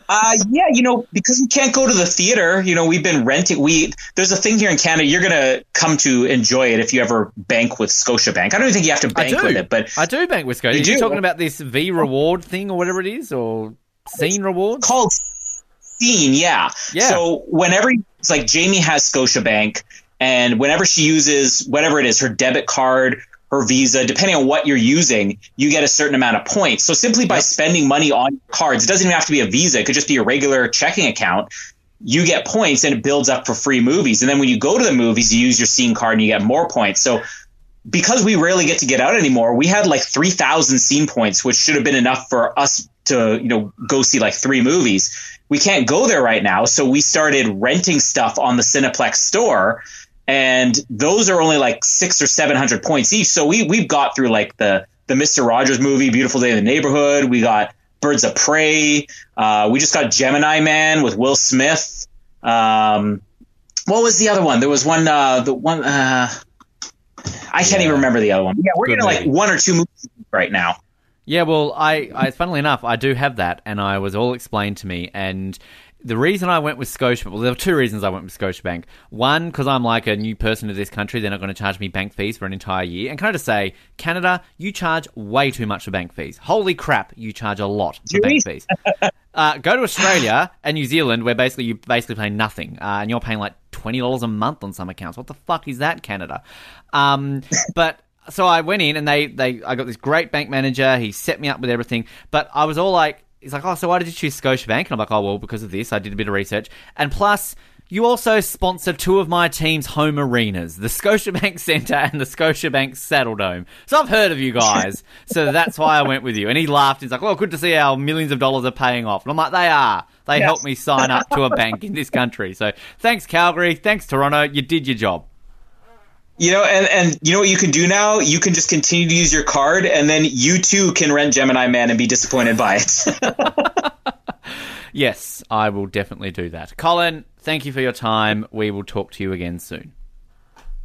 S7: Uh, yeah, you know, because we can't go to the theater, you know, we've been renting. We there's a thing here in Canada. You're gonna come to enjoy it if you ever bank with Scotiabank. I don't even think you have to bank with it, but
S1: I do bank with Scotia.
S7: You
S1: Are you
S7: do?
S1: talking about this V reward thing or whatever it is, or scene rewards?
S7: called Scene, yeah.
S1: Yeah.
S7: So whenever it's like Jamie has Scotiabank, and whenever she uses whatever it is, her debit card, her Visa, depending on what you're using, you get a certain amount of points. So simply by spending money on cards, it doesn't even have to be a Visa; it could just be a regular checking account. You get points, and it builds up for free movies. And then when you go to the movies, you use your Scene card, and you get more points. So because we rarely get to get out anymore, we had like 3,000 scene points, which should have been enough for us to, you know, go see like three movies. We can't go there right now. So we started renting stuff on the Cineplex store. And those are only like six or 700 points each. So we, we've got through like the, the Mr. Rogers movie, Beautiful Day in the Neighborhood. We got Birds of Prey. Uh, we just got Gemini Man with Will Smith. Um, what was the other one? There was one, uh, the one, uh, I can't even remember the other one. Yeah, we're
S1: Good
S7: getting like
S1: movie.
S7: one or two movies right now.
S1: Yeah, well, I, I, funnily enough, I do have that, and I was all explained to me. And the reason I went with Scotia, well, there were two reasons I went with Scotiabank. One, because I'm like a new person to this country, they're not going to charge me bank fees for an entire year. And can I just say, Canada, you charge way too much for bank fees. Holy crap, you charge a lot for bank fees. [laughs] Uh, go to Australia and New Zealand, where basically you basically pay nothing, uh, and you're paying like twenty dollars a month on some accounts. What the fuck is that, Canada? Um, but so I went in and they they I got this great bank manager. He set me up with everything, but I was all like, he's like, oh, so why did you choose Scotiabank? And I'm like, oh well, because of this. I did a bit of research, and plus. You also sponsor two of my team's home arenas, the Scotiabank [laughs] Centre and the Scotiabank Saddledome. So I've heard of you guys. so that's why I went with you. And he laughed. He's like, well, good to see our millions of dollars are paying off. And I'm like, they are. They
S7: Yes.
S1: helped me sign up to a [laughs] bank in this country. So thanks, Calgary. Thanks, Toronto. You did your job.
S7: You know, and, and you know what you can do now? You can just continue to use your card, and then you too can rent Gemini Man and be disappointed by it. [laughs]
S1: Yes, I will definitely do that. Colin, thank you for your time. We will talk to you again soon.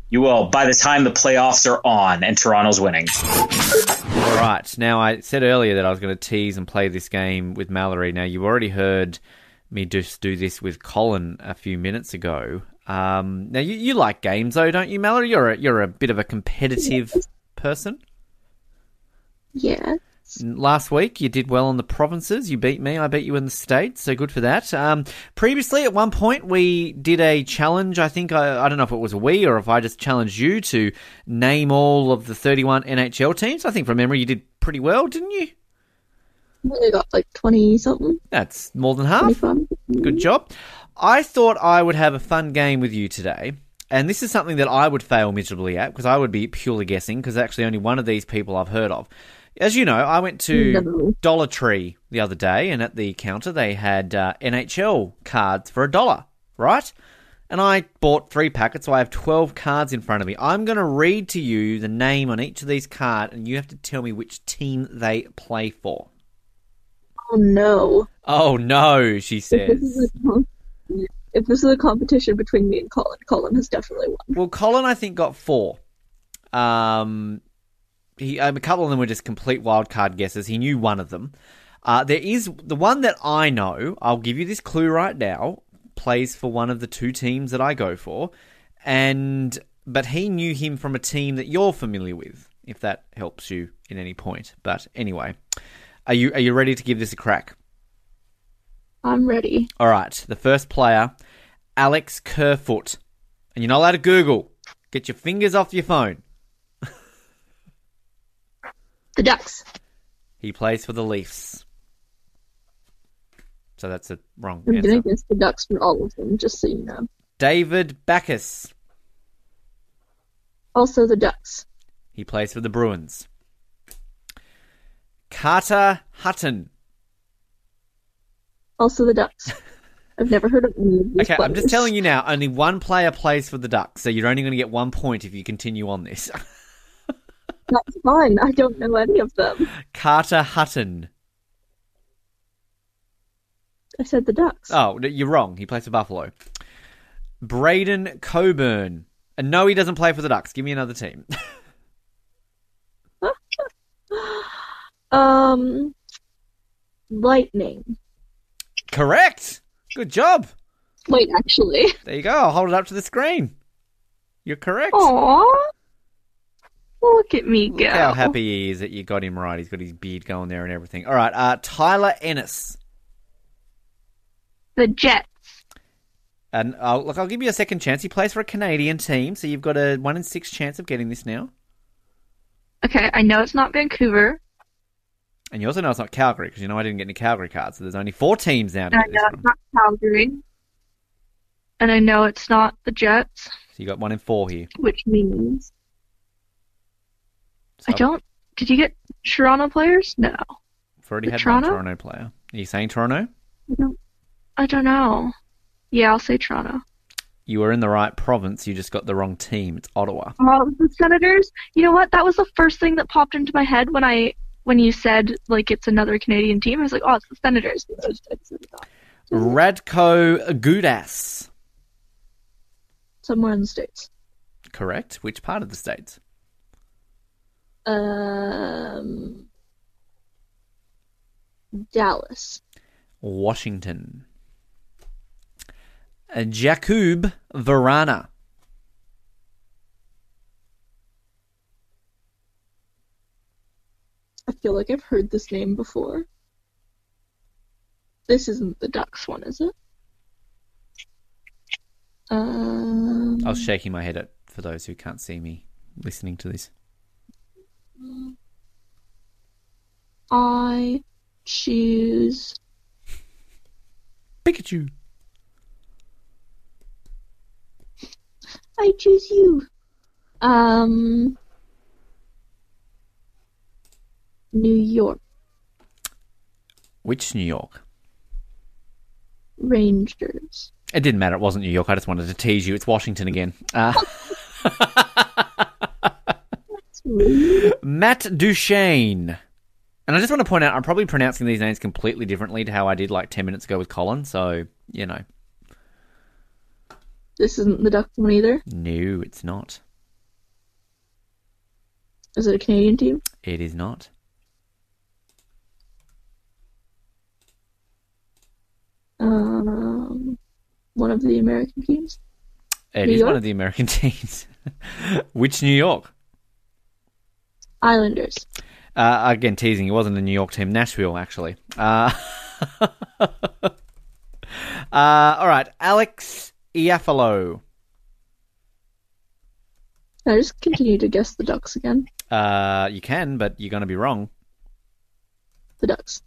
S7: you will by the time the playoffs are on and Toronto's winning.
S1: All right. Now, I said earlier that I was going to tease and play this game with Mallory. Now, you already heard me just do this with Colin a few minutes ago. Um, now, you, you like games, though, don't you, Mallory? You're a, you're a bit of a competitive person.
S2: Yeah.
S1: Last week, you did well in the provinces. You beat me. I beat you in the states. So good for that. Um, previously, at one point, we did a challenge. I think I, I don't know if it was we or if I just challenged you to name all of the 31 NHL teams. I think from memory, you did pretty well, didn't you?
S2: I got like 20 something,
S1: That's more than half.
S2: 25.
S1: Good job. I thought I would have a fun game with you today. And this is something that I would fail miserably at because I would be purely guessing because actually only one of these people I've heard of. As you know, I went to. Dollar Tree the other day and at the counter they had uh, NHL cards for a dollar, right? And I bought three packets, so I have 12 cards in front of me. I'm going to read to you the name on each of these cards and you have to tell me which team they play for.
S2: Oh no.
S1: Oh no, she says.
S2: If this is a competition between me and Colin, Colin has definitely won.
S1: Well, Colin, I think got four. Um, he um, a couple of them were just complete wild card guesses. He knew one of them. Uh, there is the one that I know. I'll give you this clue right now. Plays for one of the two teams that I go for, and but he knew him from a team that you're familiar with. If that helps you in any point. But anyway, are you are you ready to give this a crack?
S2: I'm ready.
S1: All right, the first player, Alex Kerfoot, and you're not allowed to Google. Get your fingers off your phone. [laughs]
S2: The Ducks.
S1: He plays for the Leafs. So that's a wrong
S2: I'm
S1: answer.
S2: guess the Ducks for all of them, just so you know.
S1: David Backes.
S2: Also the Ducks.
S1: He plays for the Bruins. Carter Hutton.
S2: Also the Ducks. I've never heard of any of these
S1: Okay, I'm just
S2: players.
S1: telling you now. Only one player plays for the Ducks, so you're only going to get one point if you continue on this. [laughs]
S2: That's fine. I don't know any of them.
S1: Carter Hutton.
S2: I said the Ducks.
S1: Oh, you're wrong. He plays for Buffalo. Braydon Coburn. And no, he doesn't play for the Ducks. Give me another team. [laughs]
S2: Um, Lightning.
S1: Correct. Good job.
S2: Wait, actually. [laughs]
S1: There you go. I'll hold it up to the screen. You're correct.
S2: Aww. Look at me go.
S1: Look how happy he is that you got him right. He's got his beard going there and everything. All right, uh, Tyler Ennis.
S2: The Jets.
S1: And uh, look, I'll give you a second chance. He plays for a Canadian team, so you've got a one in six chance of getting this now.
S2: Okay, I know it's not Vancouver.
S1: And you also know it's not Calgary because you know I didn't get any Calgary cards, so there's only four teams now to
S2: I know it's not Calgary. And I know it's not the Jets,
S1: So you got one in four here.
S2: which means
S1: So
S2: I don't. Did you get Toronto players? No,
S1: I've already
S2: the
S1: had
S2: Toronto?
S1: one Toronto player. Are you saying Toronto?
S2: I don't. I don't know. Yeah, I'll say Toronto.
S1: You were in the right province. You just got the wrong team. It's Ottawa.
S2: Oh, the Senators. You know what? That was the first thing that popped into my head when I when you said like it's another Canadian team. I was like, oh, it's the Senators. I just- I just thought.
S1: Radko Gudas.
S2: Somewhere in the states.
S1: Correct. Which part of the states?
S2: Um, Dallas.
S1: Washington. Uh, Jakub Varana.
S2: I feel like I've heard this name before. This isn't the Ducks one, is it? Um,
S1: I was shaking my head at for those who can't see me listening to this.
S2: I choose
S1: Pikachu.
S2: I choose you. Um, New York
S1: Which New York?
S2: Rangers.
S1: It didn't matter. It wasn't New York. I just wanted to tease you. It's Washington again. Uh, [laughs] Matt Duchene. And I just want to point out, I'm probably pronouncing these names completely differently to how I did like 10 minutes ago with Colin. So, you know.
S2: This isn't the Ducks one either.
S1: No, it's not.
S2: Is it a Canadian team?
S1: It is not.
S2: Um, one of the American teams.
S1: It
S2: New
S1: is one of the American [laughs] teams. Which New York?
S2: Islanders.
S1: Uh, again, teasing. It wasn't a New York team. Nashville, actually. Uh, [laughs] uh, all right. Alex Iafallo.
S2: I just continue to guess the Ducks again.
S1: Uh, you can, but you're going to be wrong.
S2: The Ducks.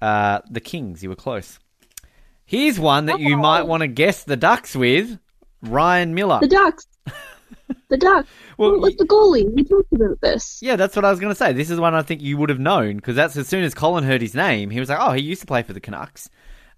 S1: Uh, the Kings. You were close. Here's one that you might want to guess the Ducks with. Ryan Miller.
S2: The Ducks. the Ducks. [laughs]
S1: Well,
S2: was the goalie? We talked about this.
S1: Yeah, that's what I was going to say. This is one I think you would have known because that's as soon as Colin heard his name, he was like, "Oh, he used to play for the Canucks."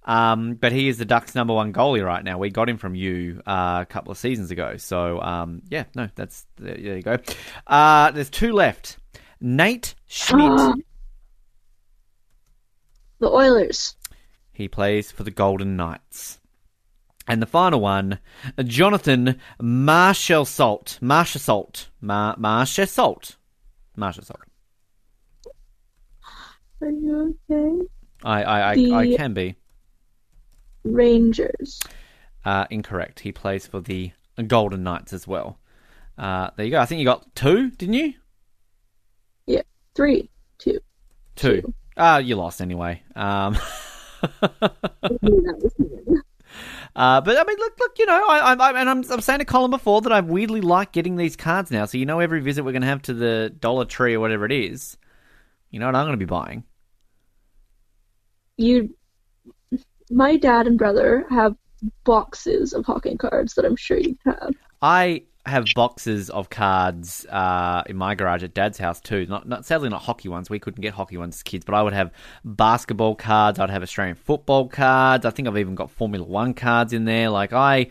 S1: Um, but he is the Ducks' number one goalie right now. We got him from you uh, a couple of seasons ago. So um, yeah, no, that's there you go. Uh, there's two left. Nate Schmidt.
S2: Ah. [gasps] the Oilers.
S1: He plays for the Golden Knights. And the final one, Jonathan Marshall Salt. Marshall Salt. Mar- Marshall Salt. Marshall Salt.
S2: Are you okay?
S1: I, I, I,
S2: The-
S1: I can be.
S2: Rangers.
S1: Uh, incorrect. He plays for the Golden Knights as well. Uh, there you go. I think you got two, didn't you?
S2: Yeah. Three. Two.
S1: Two. Ah, you lost anyway. Um,
S2: That was me. [laughs]
S1: uh, but I mean, look, look. You know, I, I, I and I'm, I'm saying to Colin before that I weirdly like getting these cards now. So you know, every visit we're going to have to the Dollar Tree or whatever it is, you know what I'm going to be buying.
S2: you my dad and brother have boxes of hockey cards that I'm sure you have.
S1: I have boxes of cards uh, in my garage at Dad's house too. Not, not sadly not hockey ones. We couldn't get hockey ones as kids, but I would have basketball cards. I'd have Australian football cards. I think I've even got Formula One cards in there. Like I,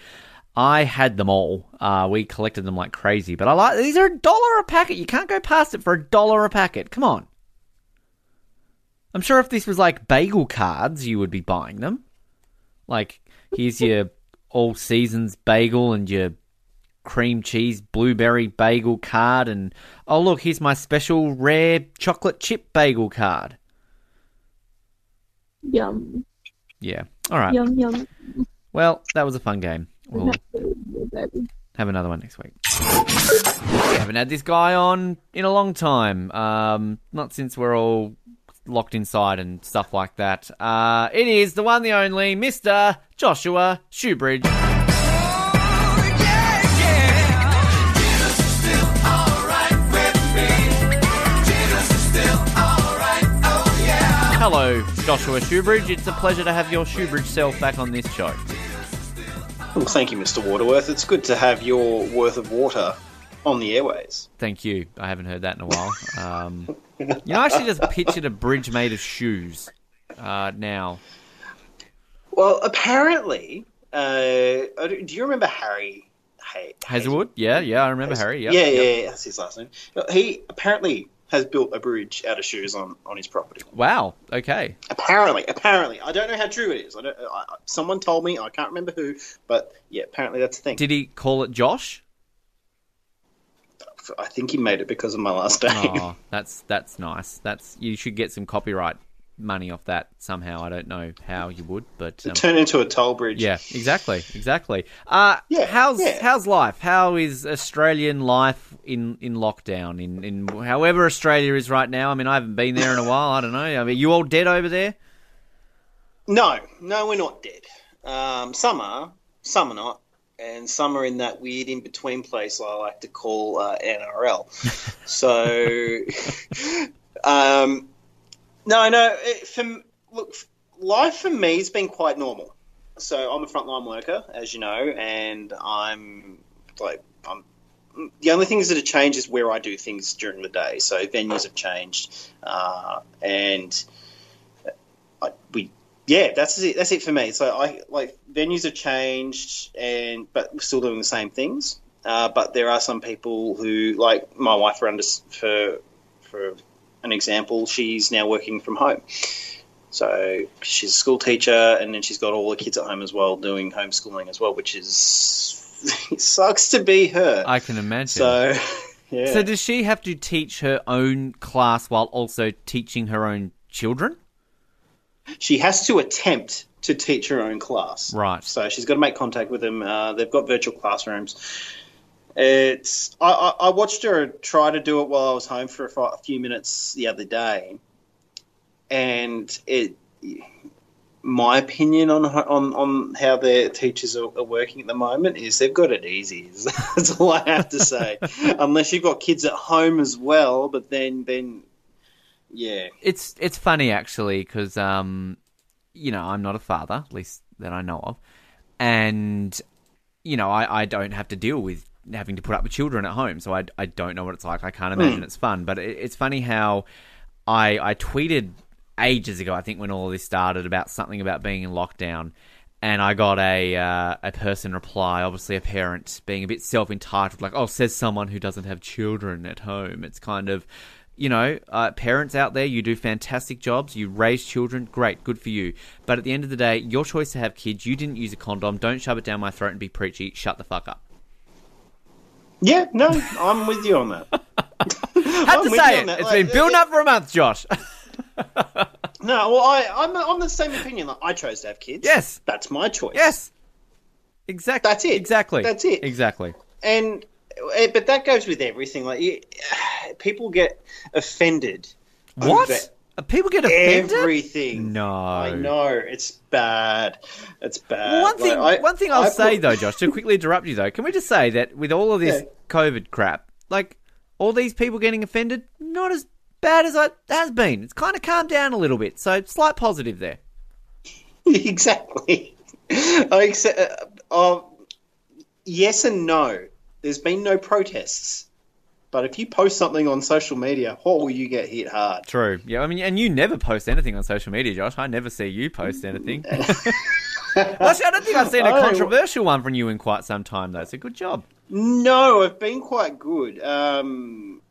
S1: I had them all. Uh, we collected them like crazy. But I like these are a dollar a packet. You can't go past it for a dollar a packet. Come on. I'm sure if this was like bagel cards, you would be buying them. Like here's your all seasons bagel and your cream cheese blueberry bagel card and oh look here's my special rare chocolate chip bagel card.
S2: Yum,
S1: yeah. All right.
S2: Yum, yum.
S1: well that was a fun game. We'll have another one next week. We haven't had this guy on in a long time. Um not since we're all locked inside and stuff like that. Uh it is the one the only mr joshua shoebridge Hello, Joshua Shoebridge. It's a pleasure to have your Shoebridge self back on this show.
S8: Well, thank you, Mr. Waterworth. It's good to have your worth of water on the airways.
S1: Thank you. I haven't heard that in a while. Um, you know, I actually just pictured a bridge made of shoes uh, now.
S8: Well, apparently, uh, don't- you remember Harry Hay-
S1: Hazelwood? Yeah, yeah, I remember Harry. Yep,
S8: yeah,
S1: yep.
S8: yeah, yeah, that's his last name. He apparently has built a bridge out of shoes on, on his property.
S1: Wow. Okay.
S8: Apparently, apparently, I don't know how true it is. I don't. I, someone told me. I can't remember who, but yeah, apparently that's the thing.
S1: Did he call it Josh?
S8: I think he made it because of my last oh, name.
S1: Oh, [laughs] that's that's nice. That's you should get some copyright money off that somehow. I don't know how you would, but um,
S8: Turn into a toll bridge.
S1: Yeah, exactly, exactly. Uh,
S8: Yeah,
S1: how's
S8: yeah.
S1: how's life? How is Australian life in, in lockdown? In in however Australia is right now. I mean, I haven't been there in a while. I don't know. I mean, you all dead over there?
S8: No, no, we're not dead. Um, some are, some are not, and some are in that weird in between place I like to call uh, NRL. so, [laughs] um, no, no. It, for, look, life for me has been quite normal. So I'm a frontline worker, as you know, and I'm like I'm. The only things that have changed is where I do things during the day. So venues have changed, uh, and I, we yeah, that's it. That's it for me. So I like venues have changed, and but we're still doing the same things. Uh, but there are some people who, like my wife, for under, for for an example, she's now working from home. So she's a school teacher, and then she's got all the kids at home as well, doing homeschooling as well, which is [laughs] it sucks to be her.
S1: I can imagine.
S8: so [laughs] yeah,
S1: So does she have to teach her own class while also teaching her own children?
S8: she has to attempt to teach her own class.
S1: Right.
S8: So she's got to make contact with them. Uh, they've got virtual classrooms. It's I, I, I watched her try to do it while I was home for a, few minutes the other day, and it. My opinion on on on how their teachers are, are working at the moment is they've got it easy. [laughs] That's all I have to say. [laughs] Unless you've got kids at home as well, but then then yeah,
S1: It's it's funny actually because um, you know I'm not a father, at least that I know of, and you know I, I don't have to deal with having to put up with children at home, so I, I don't know what it's like. I can't imagine it's fun, but it, it's funny how I I tweeted ages ago, I think when all of this started about something about being in lockdown. And I got a uh, a person reply, obviously a parent being a bit self entitled, like, "Oh, says someone who doesn't have children at home." It's kind of, you know, uh, parents out there, you do fantastic jobs. You raise children, great, good for you. But at the end of the day, your choice to have kids. You didn't use a condom. Don't shove it down my throat and be preachy. Shut the fuck up.
S8: Yeah. No, I'm with you on that. [laughs]
S1: Had
S8: I'm
S1: to say it. It's
S8: Like,
S1: been building up for a month, Josh. [laughs]
S8: No, well, I, I'm I'm the same opinion. Like, I chose to have kids.
S1: Yes.
S8: that's my choice.
S1: yes. Exactly.
S8: That's it.
S1: Exactly.
S8: That's it.
S1: Exactly.
S8: and eh, but that goes with everything. Like you, [sighs] people get offended.
S1: What?
S8: Over
S1: Uh, People get offended.
S8: Everything.
S1: No.
S8: I know it's bad. It's bad.
S1: One thing,
S8: Like, I-
S1: one thing I'll
S8: I
S1: say
S8: put-
S1: though, Josh, to quickly interrupt you though, can we just say that with all of this
S8: Yeah.
S1: COVID crap, like all these people getting offended, not as bad as it has been. It's kind of calmed down a little bit, so slight positive there. [laughs]
S8: exactly. I accept. Uh, uh, yes and no. there's been no protests. But if you post something on social media, oh, you get hit hard.
S1: True. Yeah, I mean, and you never post anything on social media, Josh. I never see you post anything. [laughs] Actually, I don't think I've seen a [laughs] controversial one from you in quite some time, though. So good job.
S8: No, I've been quite good. Um,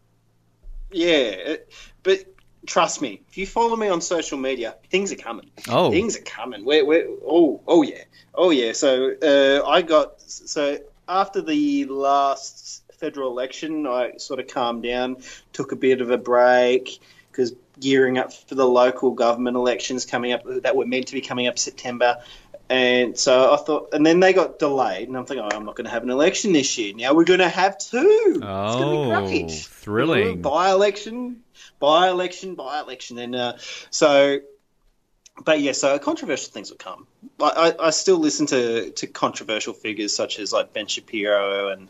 S8: yeah, it- but trust me, if you follow me on social media, things are coming.
S1: Oh.
S8: things are coming. We're, we're, oh, oh yeah, oh yeah. So uh, I got so after the last federal election, I sort of calmed down, took a bit of a break because gearing up for the local government elections coming up that were meant to be coming up September. And so I thought, and then they got delayed, and I'm thinking, oh, I'm not going to have an election this year. Now we're going to have two. it's going to
S1: Oh,
S8: be great.
S1: thrilling.
S8: By election, by election, by election, and uh, so. But yeah, so controversial things will come. I, I, I still listen to, to controversial figures such as like Ben Shapiro and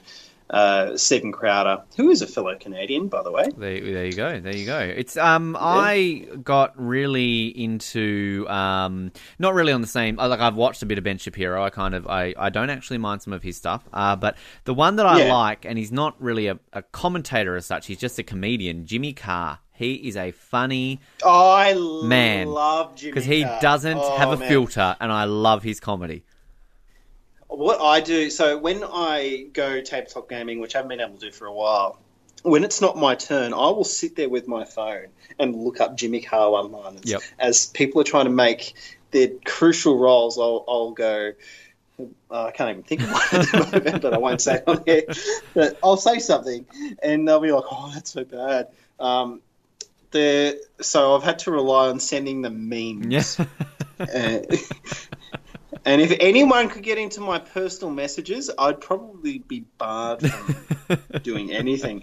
S8: uh, Steven Crowder, who is a fellow Canadian, by the way.
S1: There, there you go. There you go. It's um, I got really into um, not really on the same. Like I've watched a bit of Ben Shapiro. I kind of, I, I don't actually mind some of his stuff. Uh, but the one that I
S8: Yeah.
S1: like, and he's not really a, a commentator as such. He's just a comedian. Jimmy Carr. He is a funny
S8: I
S1: Man.
S8: love Jimmy
S1: because he doesn't
S8: Oh,
S1: have a
S8: man.
S1: filter, and I love his comedy.
S8: What I do, so when I go tabletop gaming, which I haven't been able to do for a while, when it's not my turn, I will sit there with my phone and look up Jimmy Carr one-liners.
S1: Yep.
S8: As people are trying to make their crucial rolls, I'll, I'll go. Uh, I can't even think of one at the [laughs] moment, but I won't say it on here. But I'll say something, and they'll be like, "Oh, that's so bad." Um, the so I've had to rely on sending them memes.
S1: Yeah. [laughs]
S8: Uh, and if anyone could get into my personal messages, I'd probably be barred from [laughs] doing anything.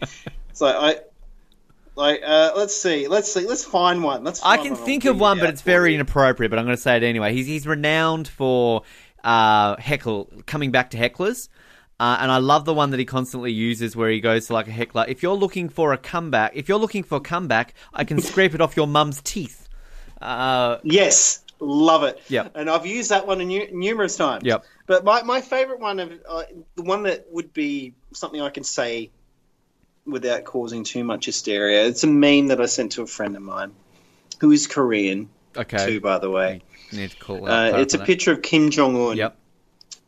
S8: So I, like, uh, let's see, let's see, let's find one. Let's.
S1: I can
S8: one.
S1: think of one, but it's very inappropriate. But I'm going to say it anyway. He's he's renowned for uh, heckle coming back to hecklers. Uh, and I love the one that he constantly uses where he goes to like a heckler. If you're looking for a comeback, if you're looking for a comeback, I can scrape it off your mum's teeth. Uh,
S8: Yes, love it.
S1: Yep.
S8: And I've used that one nu- numerous times.
S1: Yep.
S8: But my, my favorite one of uh, the one that would be something I can say without causing too much hysteria. It's a meme that I sent to a friend of mine who is Korean
S1: okay.
S8: too, by the way.
S1: Need to call
S8: Uh, it's a picture of Kim Jong Un
S1: Yep.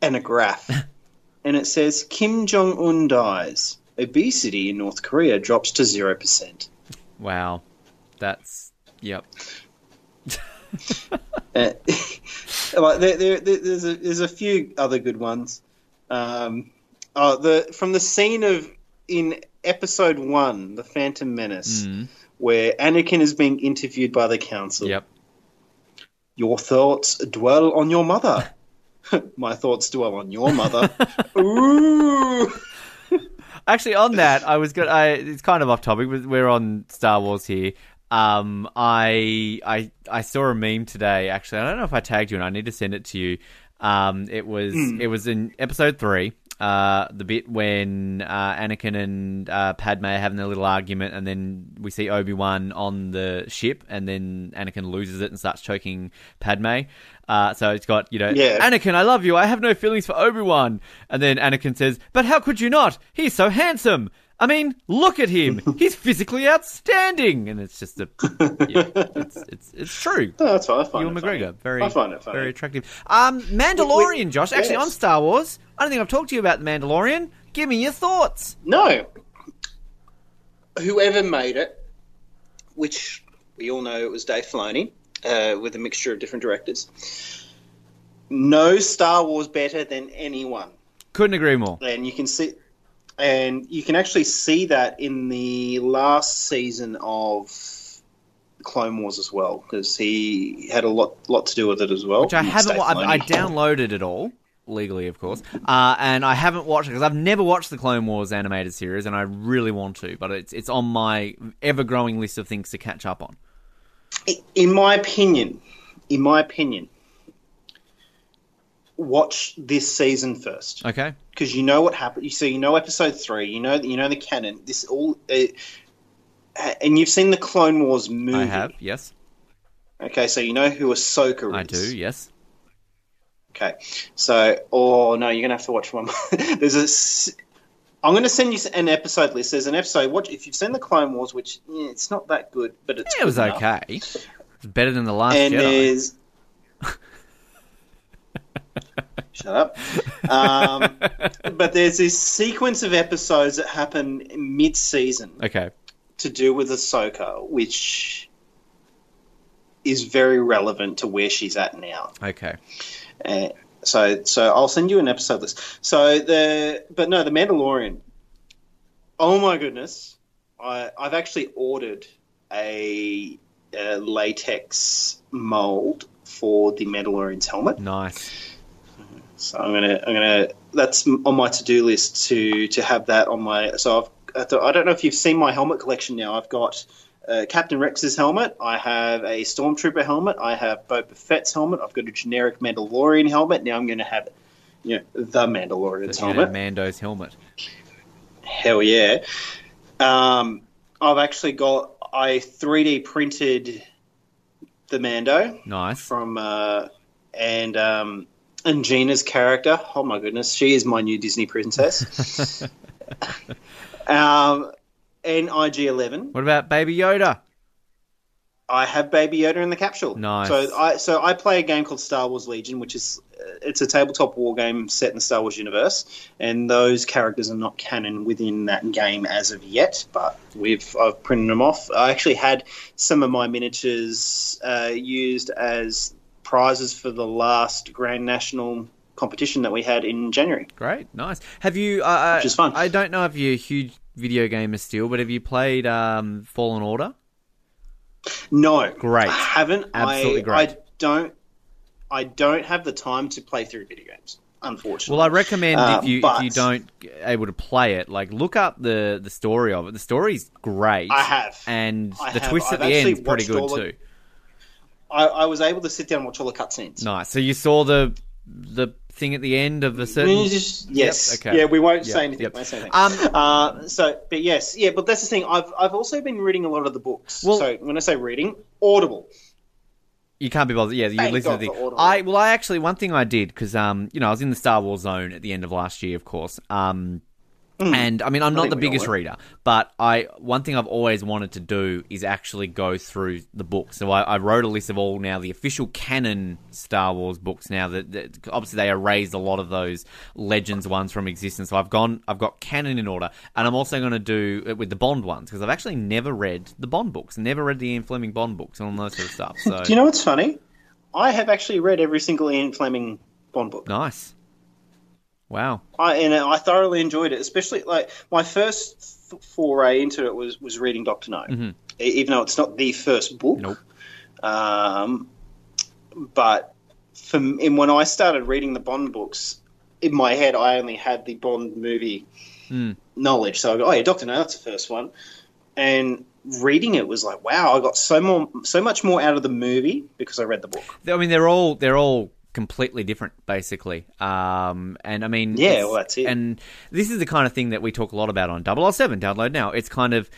S8: and a graph, [laughs] and it says Kim Jong Un dies. Obesity in North Korea drops to zero percent.
S1: Wow. That's yep. [laughs]
S8: Uh, [laughs] like there, there, there- there's a there's a few other good ones. Um, oh, the from the scene of in episode one, the Phantom Menace,
S1: Mm.
S8: where Anakin is being interviewed by the council.
S1: Yep.
S8: Your thoughts dwell on your mother. [laughs] My thoughts dwell on your mother. Ooh.
S1: Actually, on that, I was good. I it's kind of off topic. but We're on Star Wars here. Um, I I I saw a meme today. Actually, I don't know if I tagged you, and I need to send it to you. Um, it was it was in episode three. Uh, the bit when uh, Anakin and uh, Padme are having a little argument, and then we see Obi Wan on the ship, and then Anakin loses it and starts choking Padme. Uh, so it's got you know,
S8: Yeah.
S1: Anakin, I love you. I have no feelings for Obi Wan. And then Anakin says, "But how could you not? He's so handsome. I mean, look at him. [laughs] He's physically outstanding." And it's just a, yeah, it's it's it's true. [laughs]
S8: Oh, that's fine. I find
S1: Ewan
S8: it funny.
S1: McGregor, very
S8: I find it funny.
S1: very attractive. Um, Mandalorian, Josh. Actually,
S8: yes.
S1: on Star Wars, I don't think I've talked to you about the Mandalorian. Give me your thoughts.
S8: No. Whoever made it, which we all know it was Dave Filoni, uh, with a mixture of different directors, knows Star Wars better than anyone,
S1: Couldn't agree more.
S8: and you can see, and you can actually see that in the last season of Clone Wars as well, because he had a lot lot to do with it as well.
S1: Which I haven't. Wa- I, I downloaded it all legally, of course, uh, and I haven't watched it because I've never watched the Clone Wars animated series, and I really want to. But it's it's on my ever growing list of things to catch up on.
S8: in my opinion, in my opinion, watch this season first
S1: Okay.
S8: because you know what happened. You see, you know episode three. You know, you know the canon. This all, uh, and you've seen the Clone Wars movie.
S1: I have. Yes,
S8: Okay, so you know who Ahsoka is.
S1: I do. Yes.
S8: Okay, so oh no, you're gonna have to watch one. more. [laughs] There's a I'm going to send you an episode list. There's an episode. Watch if you've seen the Clone Wars, which yeah, it's not that good, but it's
S1: Yeah, it was
S8: enough.
S1: okay. It's better than the last
S8: And
S1: Jedi.
S8: there's shut up. Um, but there's this sequence of episodes that happen mid-season
S1: Okay.
S8: to do with Ahsoka, which is very relevant to where she's at now.
S1: Okay.
S8: Uh, so, so I'll send you an episode list. So the, but no, the Mandalorian. Oh my goodness! I I've actually ordered a, a latex mold for the Mandalorian's helmet.
S1: Nice.
S8: So I'm gonna I'm gonna that's on my to do list to to have that on my. So I've I don't know if you've seen my helmet collection now. I've got. Uh, Captain Rex's helmet. I have a Stormtrooper helmet. I have Boba Fett's helmet. I've got a generic Mandalorian helmet. Now I'm going to have, you know, the Mandalorian's
S1: know,
S8: helmet.
S1: Mando's helmet.
S8: Hell yeah! Um, I've actually got I 3D printed the Mando
S1: Nice.
S8: from uh, and um, and Gina's character. Oh my goodness, she is my new Disney princess. [laughs] um, and IG11.
S1: What about Baby Yoda?
S8: I have Baby Yoda in the capsule.
S1: Nice.
S8: So I so I play a game called Star Wars Legion, which is uh, it's a tabletop war game set in the Star Wars universe, and those characters are not canon within that game as of yet. But we've I've printed them off. I actually had some of my miniatures uh, used as prizes for the last Grand National competition that we had in January.
S1: Great, nice. Have you? Uh,
S8: Which is fun.
S1: I don't know if you're a huge video gamer still, but have you played um, Fallen Order?
S8: No,
S1: Great.
S8: I haven't.
S1: Absolutely
S8: I,
S1: great.
S8: I don't. I don't have the time to play through video games. Unfortunately.
S1: Well, I recommend
S8: Uh,
S1: if you if
S8: but-
S1: you don't able to play it, like look up the the story of it. The story's great.
S8: I have.
S1: and
S8: I
S1: the
S8: have.
S1: twist at
S8: I've
S1: the end is pretty good too.
S8: I, I was able to sit down and watch all the cutscenes.
S1: Nice. So you saw the the thing at the end of a certain.
S8: Yes.
S1: Yep, okay.
S8: Yeah, we won't
S1: Yep,
S8: say anything.
S1: yep.
S8: Won't say anything.
S1: Um,
S8: uh, so, but yes, yeah, but that's the thing. I've I've also been reading a lot of the books.
S1: Well-
S8: so when I say reading, Audible.
S1: You can't be bothered. Yeah, you
S8: Thank
S1: listen
S8: God
S1: to the.
S8: Audible.
S1: I well, I actually one thing I did because um you know I was in the Star Wars zone at the end of last year, of course. Um, Mm. and I mean I'm not the biggest reader, but I one thing I've always wanted to do is actually go through the books. So I, I wrote a list of all now the official canon Star Wars books. Now that, that obviously they erased a lot of those legends ones from existence. So I've gone, I've got canon in order, and I'm also going to do it with the Bond ones because I've actually never read the Bond books, never read the Ian Fleming Bond books and all that sort of stuff. So
S8: Do you know what's funny? I have actually read every single Ian Fleming Bond book.
S1: nice. Wow.
S8: I and I thoroughly enjoyed it, especially like my first th- foray into it was was reading Doctor No, E- even though it's not the first book.
S1: Nope.
S8: Um, but for and when I started reading the Bond books, in my head I only had the Bond movie
S1: Hmm.
S8: knowledge. So I go, oh yeah, Doctor No, that's the first one, and reading it was like, wow, I got so more, so much more out of the movie because I read the book.
S1: I mean, they're all they're all completely different, basically. Um, and I mean,
S8: Yeah, well, that's it.
S1: And this is the kind of thing that we talk a lot about on 007 Download Now. It's kind of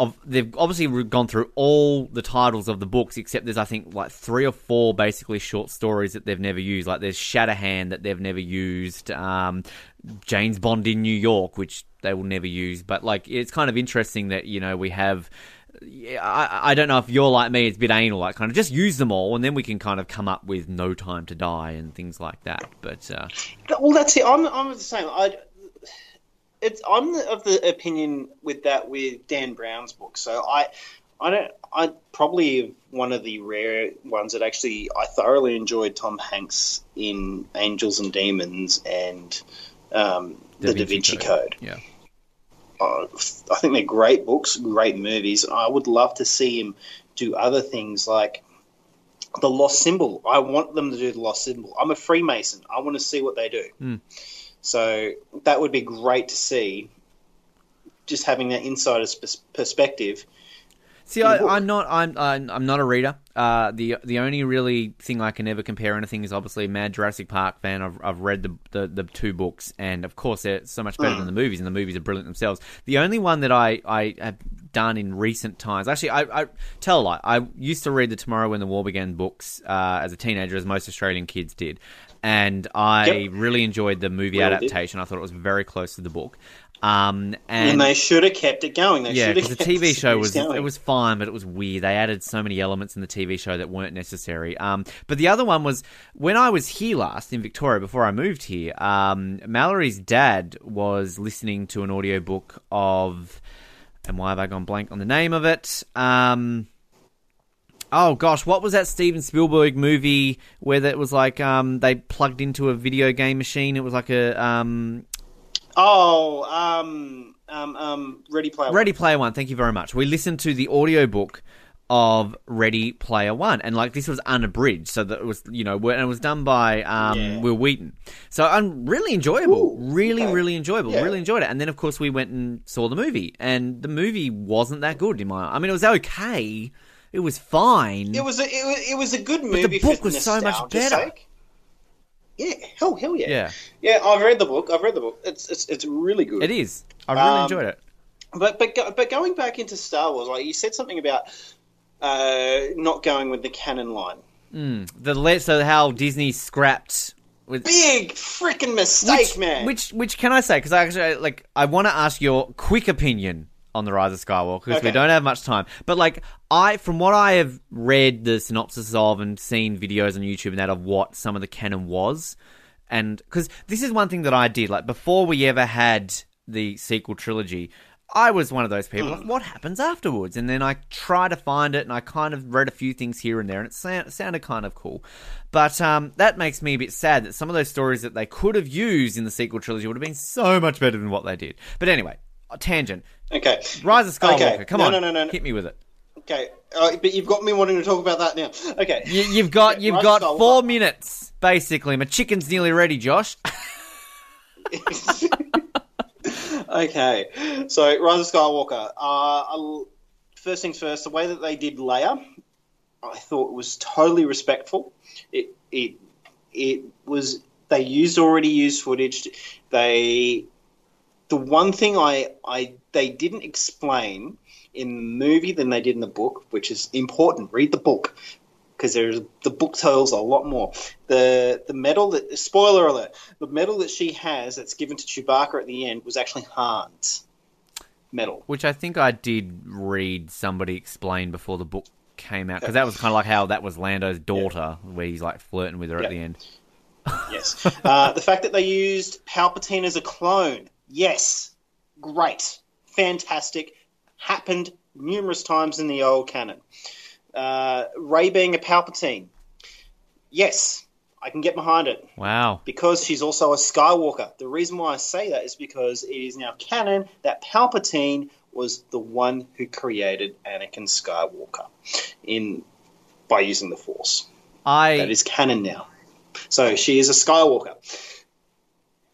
S1: of they've obviously gone through all the titles of the books, except there's I think like three or four basically short stories that they've never used. Like there's Shatterhand that they've never used. Um, James Bond in New York, which they will never use. But like, it's kind of interesting that you know we have. Yeah, I, I don't know if you're like me. It's a bit anal, like kind of just use them all, and then we can kind of come up with No Time to Die and things like that. But uh,
S8: Well, that's it. I'm, I'm the same. I, it's I'm of the opinion with that with Dan Brown's book. So I, I don't. I probably one of the rare ones that actually I thoroughly enjoyed Tom Hanks in Angels and Demons and um, the Da Vinci Code.
S1: Yeah,
S8: Uh, I think they're great books, great movies. I would love to see him do other things like the Lost Symbol. I want them to do the Lost Symbol. I'm a Freemason. I want to see what they do.
S1: Hmm.
S8: So that would be great to see. Just having that insider's perspective.
S1: See, I, I'm not. I'm. I'm I'm not a reader. Uh, the the only really thing I can ever compare anything is obviously Mad Jurassic Park fan. I've I've read the the, the two books, and of course they're so much better than the movies, and the movies are brilliant themselves. The only one that I I have done in recent times, actually, I, I tell a lie. I used to read the Tomorrow When the War Began books uh, as a teenager, as most Australian kids did, and I
S8: Yep.
S1: really enjoyed the movie
S8: We
S1: adaptation. I thought it was very close to the book. Um, and,
S8: And, they should have kept it going. They
S1: yeah,
S8: should have
S1: because the TV show was
S8: going.
S1: it was fine, but it was weird. They added so many elements in the TV show that weren't necessary. Um, but the other one was when I was here last in Victoria before I moved here. Um, Mallory's dad was listening to an audiobook of, and why have I gone blank on the name of it? Um. Oh gosh, what was that Steven Spielberg movie where that was like um, they plugged into a video game machine? It was like a um,
S8: Oh, um, um, um, Ready Player One.
S1: Ready Player One, thank you very much. We listened to the audiobook of Ready Player One, and like this was unabridged, so that it was you know, and it was done by um,
S8: Yeah.
S1: Wil Wheaton. So um, really enjoyable,
S8: Ooh,
S1: really,
S8: okay.
S1: really enjoyable,
S8: Yeah.
S1: really enjoyed it. And then of course we went and saw the movie, and the movie wasn't that good in my. I mean, it was okay, it was fine.
S8: It was a, it was, it was a good movie.
S1: But the book was so much better.
S8: Sake. Yeah, hell, hell yeah.
S1: yeah,
S8: Yeah, I've read the book. I've read the book. It's it's, it's really good.
S1: it is. I really
S8: Um,
S1: enjoyed it.
S8: But but go, but going back into Star Wars, like you said something about uh, not going with the canon line.
S1: The le- so how Disney scrapped with
S8: Big freaking mistake,
S1: which,
S8: man.
S1: Which which can I say? Because I actually like I want to ask your quick opinion on the Rise of Skywalker because we don't have much time. But like I, from what I have read the synopsis of and seen videos on YouTube and that of what some of the canon was, and because this is one thing that I did like before we ever had the sequel trilogy. I was one of those people. Like, what happens afterwards? And then I try to find it, and I kind of read a few things here and there, and it sound, sounded kind of cool. But um, that makes me a bit sad that some of those stories that they could have used in the sequel trilogy would have been so much better than what they did. But anyway, tangent.
S8: Okay,
S1: Rise of Skywalker.
S8: Okay.
S1: Come
S8: No,
S1: on,
S8: no, no, no, no.
S1: hit me with it.
S8: okay. Uh, but you've got me wanting to talk about that now. Okay.
S1: You, you've got
S8: Okay,
S1: you've
S8: Rise
S1: got
S8: Skywalker.
S1: four minutes basically. My chicken's nearly ready, Josh. [laughs]
S8: okay, so Rise of Skywalker. Uh, first things first, the way that they did Leia, I thought was totally respectful. It it it was they used already used footage. They the one thing I I they didn't explain in the movie than they did in the book, which is important. Read the book because there's the book tells a lot more. The the medal that spoiler alert, the medal that she has that's given to Chewbacca at the end was actually Han's medal.
S1: Which I think I did read somebody explain before the book came out because that was kind of like how that was Lando's daughter, where he's like flirting with her at the end.
S8: Yes. uh, the fact that they used Palpatine as a clone, yes, great, fantastic, happened numerous times in the old canon. Uh, Rey being a Palpatine, yes, I can get behind it.
S1: Wow.
S8: because she's also a Skywalker. The reason why I say that is because it is now canon that Palpatine was the one who created Anakin Skywalker in by using the Force.
S1: I
S8: That is canon now. So she is a Skywalker.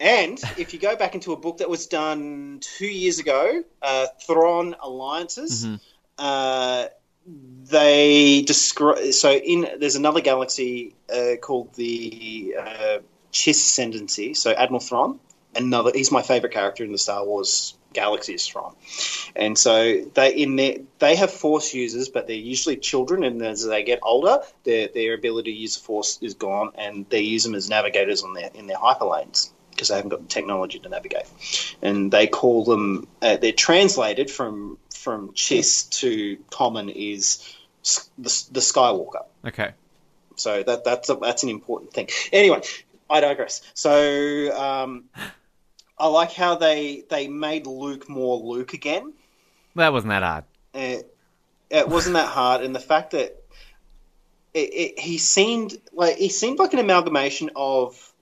S8: And if you go back into a book that was done two years ago, uh, Thrawn Alliances, uh, they describe. So in there's another galaxy uh, called the uh, Chiss Ascendancy. So Admiral Thrawn, another. He's my favorite character in the Star Wars galaxy is Thrawn, and so they in their they have Force users, but they're usually children, and as they get older, their their ability to use the Force is gone, and they use them as navigators on their in their hyperlanes because they haven't got the technology to navigate, and they call them. Uh, they're translated from from Chiss to common is the, the Skywalker.
S1: okay.
S8: So that that's a, that's an important thing. Anyway, I digress. So um, I like how they they made Luke more Luke again.
S1: That wasn't that hard.
S8: Uh, it wasn't that hard, and the fact that it, it, he seemed like he seemed like an amalgamation of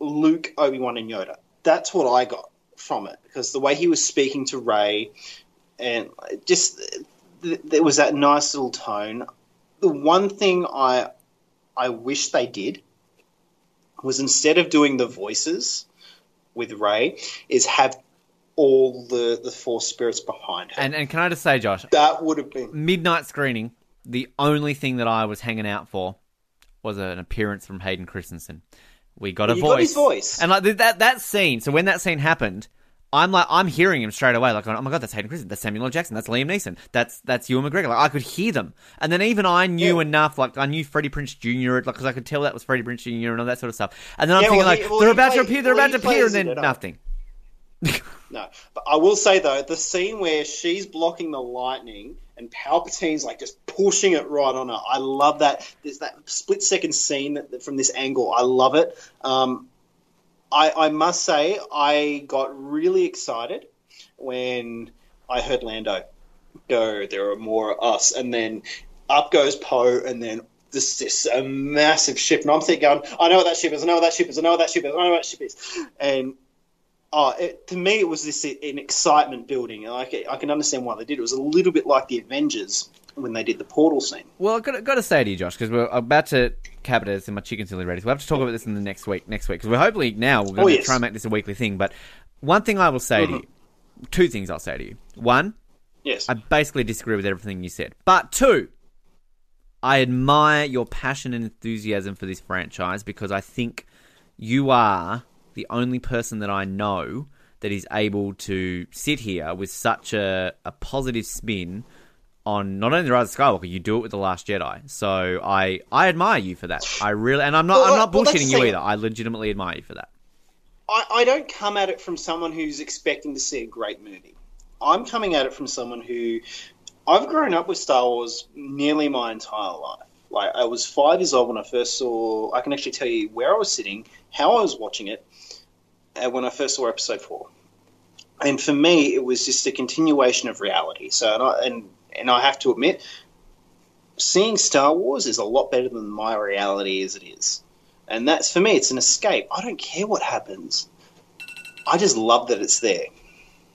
S8: Luke, Obi Wan, and Yoda. That's what I got from it because the way he was speaking to Rey, and just there was that nice little tone. The one thing I I wish they did was instead of doing the voices with Rey, is have all the the Force spirits behind her.
S1: And and can I just say, Josh,
S8: that would have been
S1: midnight screening, the only thing that I was hanging out for was an appearance from Hayden Christensen. We got a voice.
S8: got his voice.
S1: And like that that scene, so when that scene happened, I'm like I'm hearing him straight away, like oh my god, that's Hayden Christensen, that's Samuel L. Jackson, that's Liam Neeson, that's that's Ewan McGregor. Like I could hear them, and then even I knew
S8: Yeah.
S1: enough, like I knew Freddie Prinze Jr. Like because I could tell that was Freddie Prinze Jr. and all that sort of stuff. And then I'm
S8: Yeah,
S1: thinking
S8: well,
S1: like
S8: he- well,
S1: they're
S8: he
S1: about to appear, they're
S8: well,
S1: about to appear, and then nothing. [laughs]
S8: No, but I will say though, the scene where she's blocking the lightning and Palpatine's like just pushing it right on her. I love that. There's that split second scene that, from this angle. I love it. Um, I, I must say, I got really excited when I heard Lando go. There are more of us, and then up goes Poe, and then this this a massive ship, and I'm thinking, I know what that ship is. I know what that ship is. I know what that ship is. I know what that ship is, and oh, it, to me, it was this an excitement building. and I can, understand why they did. It was a little bit like the Avengers when they did the portal scene.
S1: Well, I've got, got to say to you, Josh, because we're about to cap it as in my chicken silly ready. So we'll have to talk about this in the next week. Next week, because we're hopefully now we're going
S8: Oh,
S1: to
S8: yes.
S1: try and make this a weekly thing. But one thing I will say to mm-hmm. you, two things I'll say to you. One,
S8: Yes,
S1: I basically disagree with everything you said. But two, I admire your passion and enthusiasm for this franchise because I think you are the only person that I know that is able to sit here with such a, a positive spin on not only the Rise of Skywalker, you do it with the Last Jedi. So I I admire you for that. I really and I'm not
S8: Well,
S1: I'm not
S8: well,
S1: bullshitting
S8: the
S1: you either. I legitimately admire you for that.
S8: I, I don't come at it from someone who's expecting to see a great movie. I'm coming at it from someone who I've grown up with Star Wars nearly my entire life. Like I was five years old when I first saw. I can actually tell you where I was sitting, how I was watching it, uh, when I first saw Episode Four. And for me, it was just a continuation of reality. So, and I, and, and I have to admit, seeing Star Wars is a lot better than my reality as it is. And that's for me, it's an escape. I don't care what happens. I just love that it's there.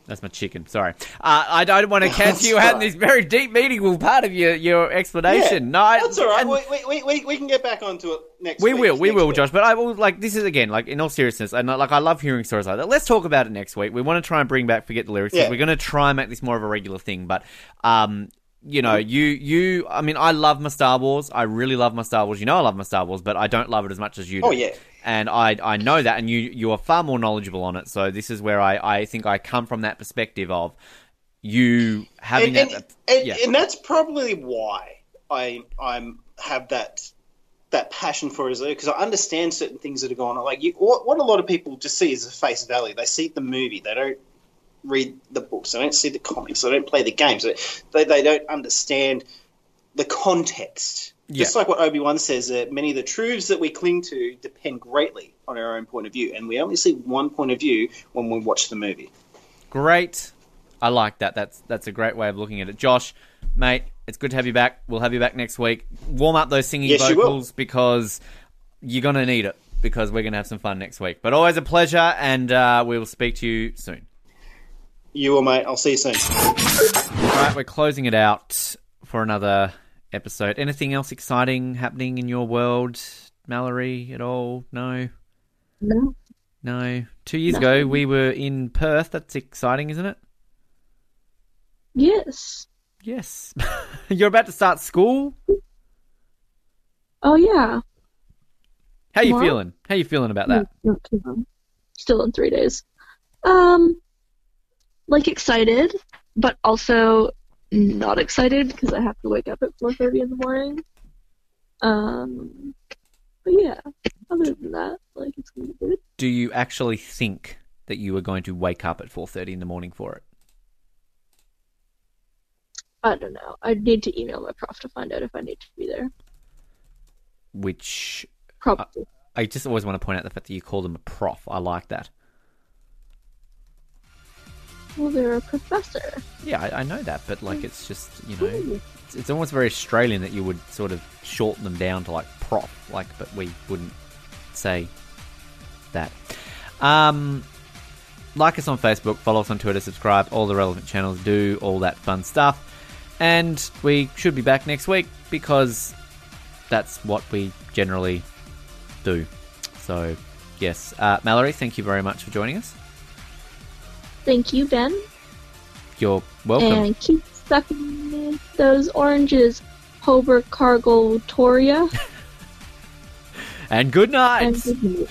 S1: That's my chicken. Sorry, uh, I don't want to [laughs] catch you out in this very deep, meaningful part of your, your explanation. no, I-
S8: that's all right. We, we, we, we, we can get back onto it next
S1: We
S8: week.
S1: will, we will,
S8: week.
S1: Josh. But I will like this is again like in all seriousness, and like I love hearing stories like that. Let's talk about it next week. We want to try and bring back forget the lyrics.
S8: Yeah.
S1: We're going to try and make this more of a regular thing. But um, you know, you you, I mean, I love my Star Wars. I really love my Star Wars. You know, I love my Star Wars, but I don't love it as much as you oh, do.
S8: Oh, yeah.
S1: And I I know that, and you you are far more knowledgeable on it. So this is where I I think I come from that perspective of you having
S8: and,
S1: that.
S8: and, uh, and,
S1: yeah.
S8: and that's probably why I I'm have that that passion for it because I understand certain things that are going on. Like you, what, what a lot of people just see is a face value. They see the movie, they don't read the books, they don't see the comics, they don't play the games, they they, don't understand the context. Just like what Obi Wan says, that many of the truths that we cling to depend greatly on our own point of view, and we only see one point of view when we watch the movie.
S1: Great. I like that. That's that's a great way of looking at it. Josh, mate, it's good to have you back. We'll have you back next week. Warm up those singing
S8: Yes, you
S1: vocals because you're gonna need it because we're gonna have some fun next week. But always a pleasure, and uh, we will speak to you soon.
S8: You will, mate. I'll see you soon.
S1: All right, we're closing it out for another episode. Anything else exciting happening in your world, Mallory? At all? No,
S2: No.
S1: no. Two years ago, we were in Perth. That's exciting, isn't it?
S2: Yes.
S1: Yes. [laughs] You're about to start school.
S2: Oh yeah.
S1: How you
S2: Tomorrow?
S1: feeling? How you feeling about that?
S2: Not too long. Still in three days. Um, like excited, but also not excited because I have to wake up at four thirty in the morning. Um, but yeah. Other than that, like it's gonna be good.
S1: Do you actually think that you are going to wake up at 4:30 in the morning for it?
S2: I don't know. I need to email my prof to find out if I need to be there.
S1: Which
S2: Probably.
S1: I just always want to point out the fact that you call them a prof. I like that.
S2: Well, they're a professor.
S1: Yeah, I, I know that, but like it's just you know, it's, it's almost very Australian that you would sort of shorten them down to like prof, like, but we wouldn't say that. Um, like us on Facebook, follow us on Twitter, subscribe, all the relevant channels, do all that fun stuff, and we should be back next week because that's what we generally do. So, yes, uh, Mallory, thank you very much for joining us.
S2: Thank you, Ben.
S1: You're welcome.
S2: And keep sucking those oranges, Hobart Cargill Toria. [laughs]
S1: and good night.
S2: and good night.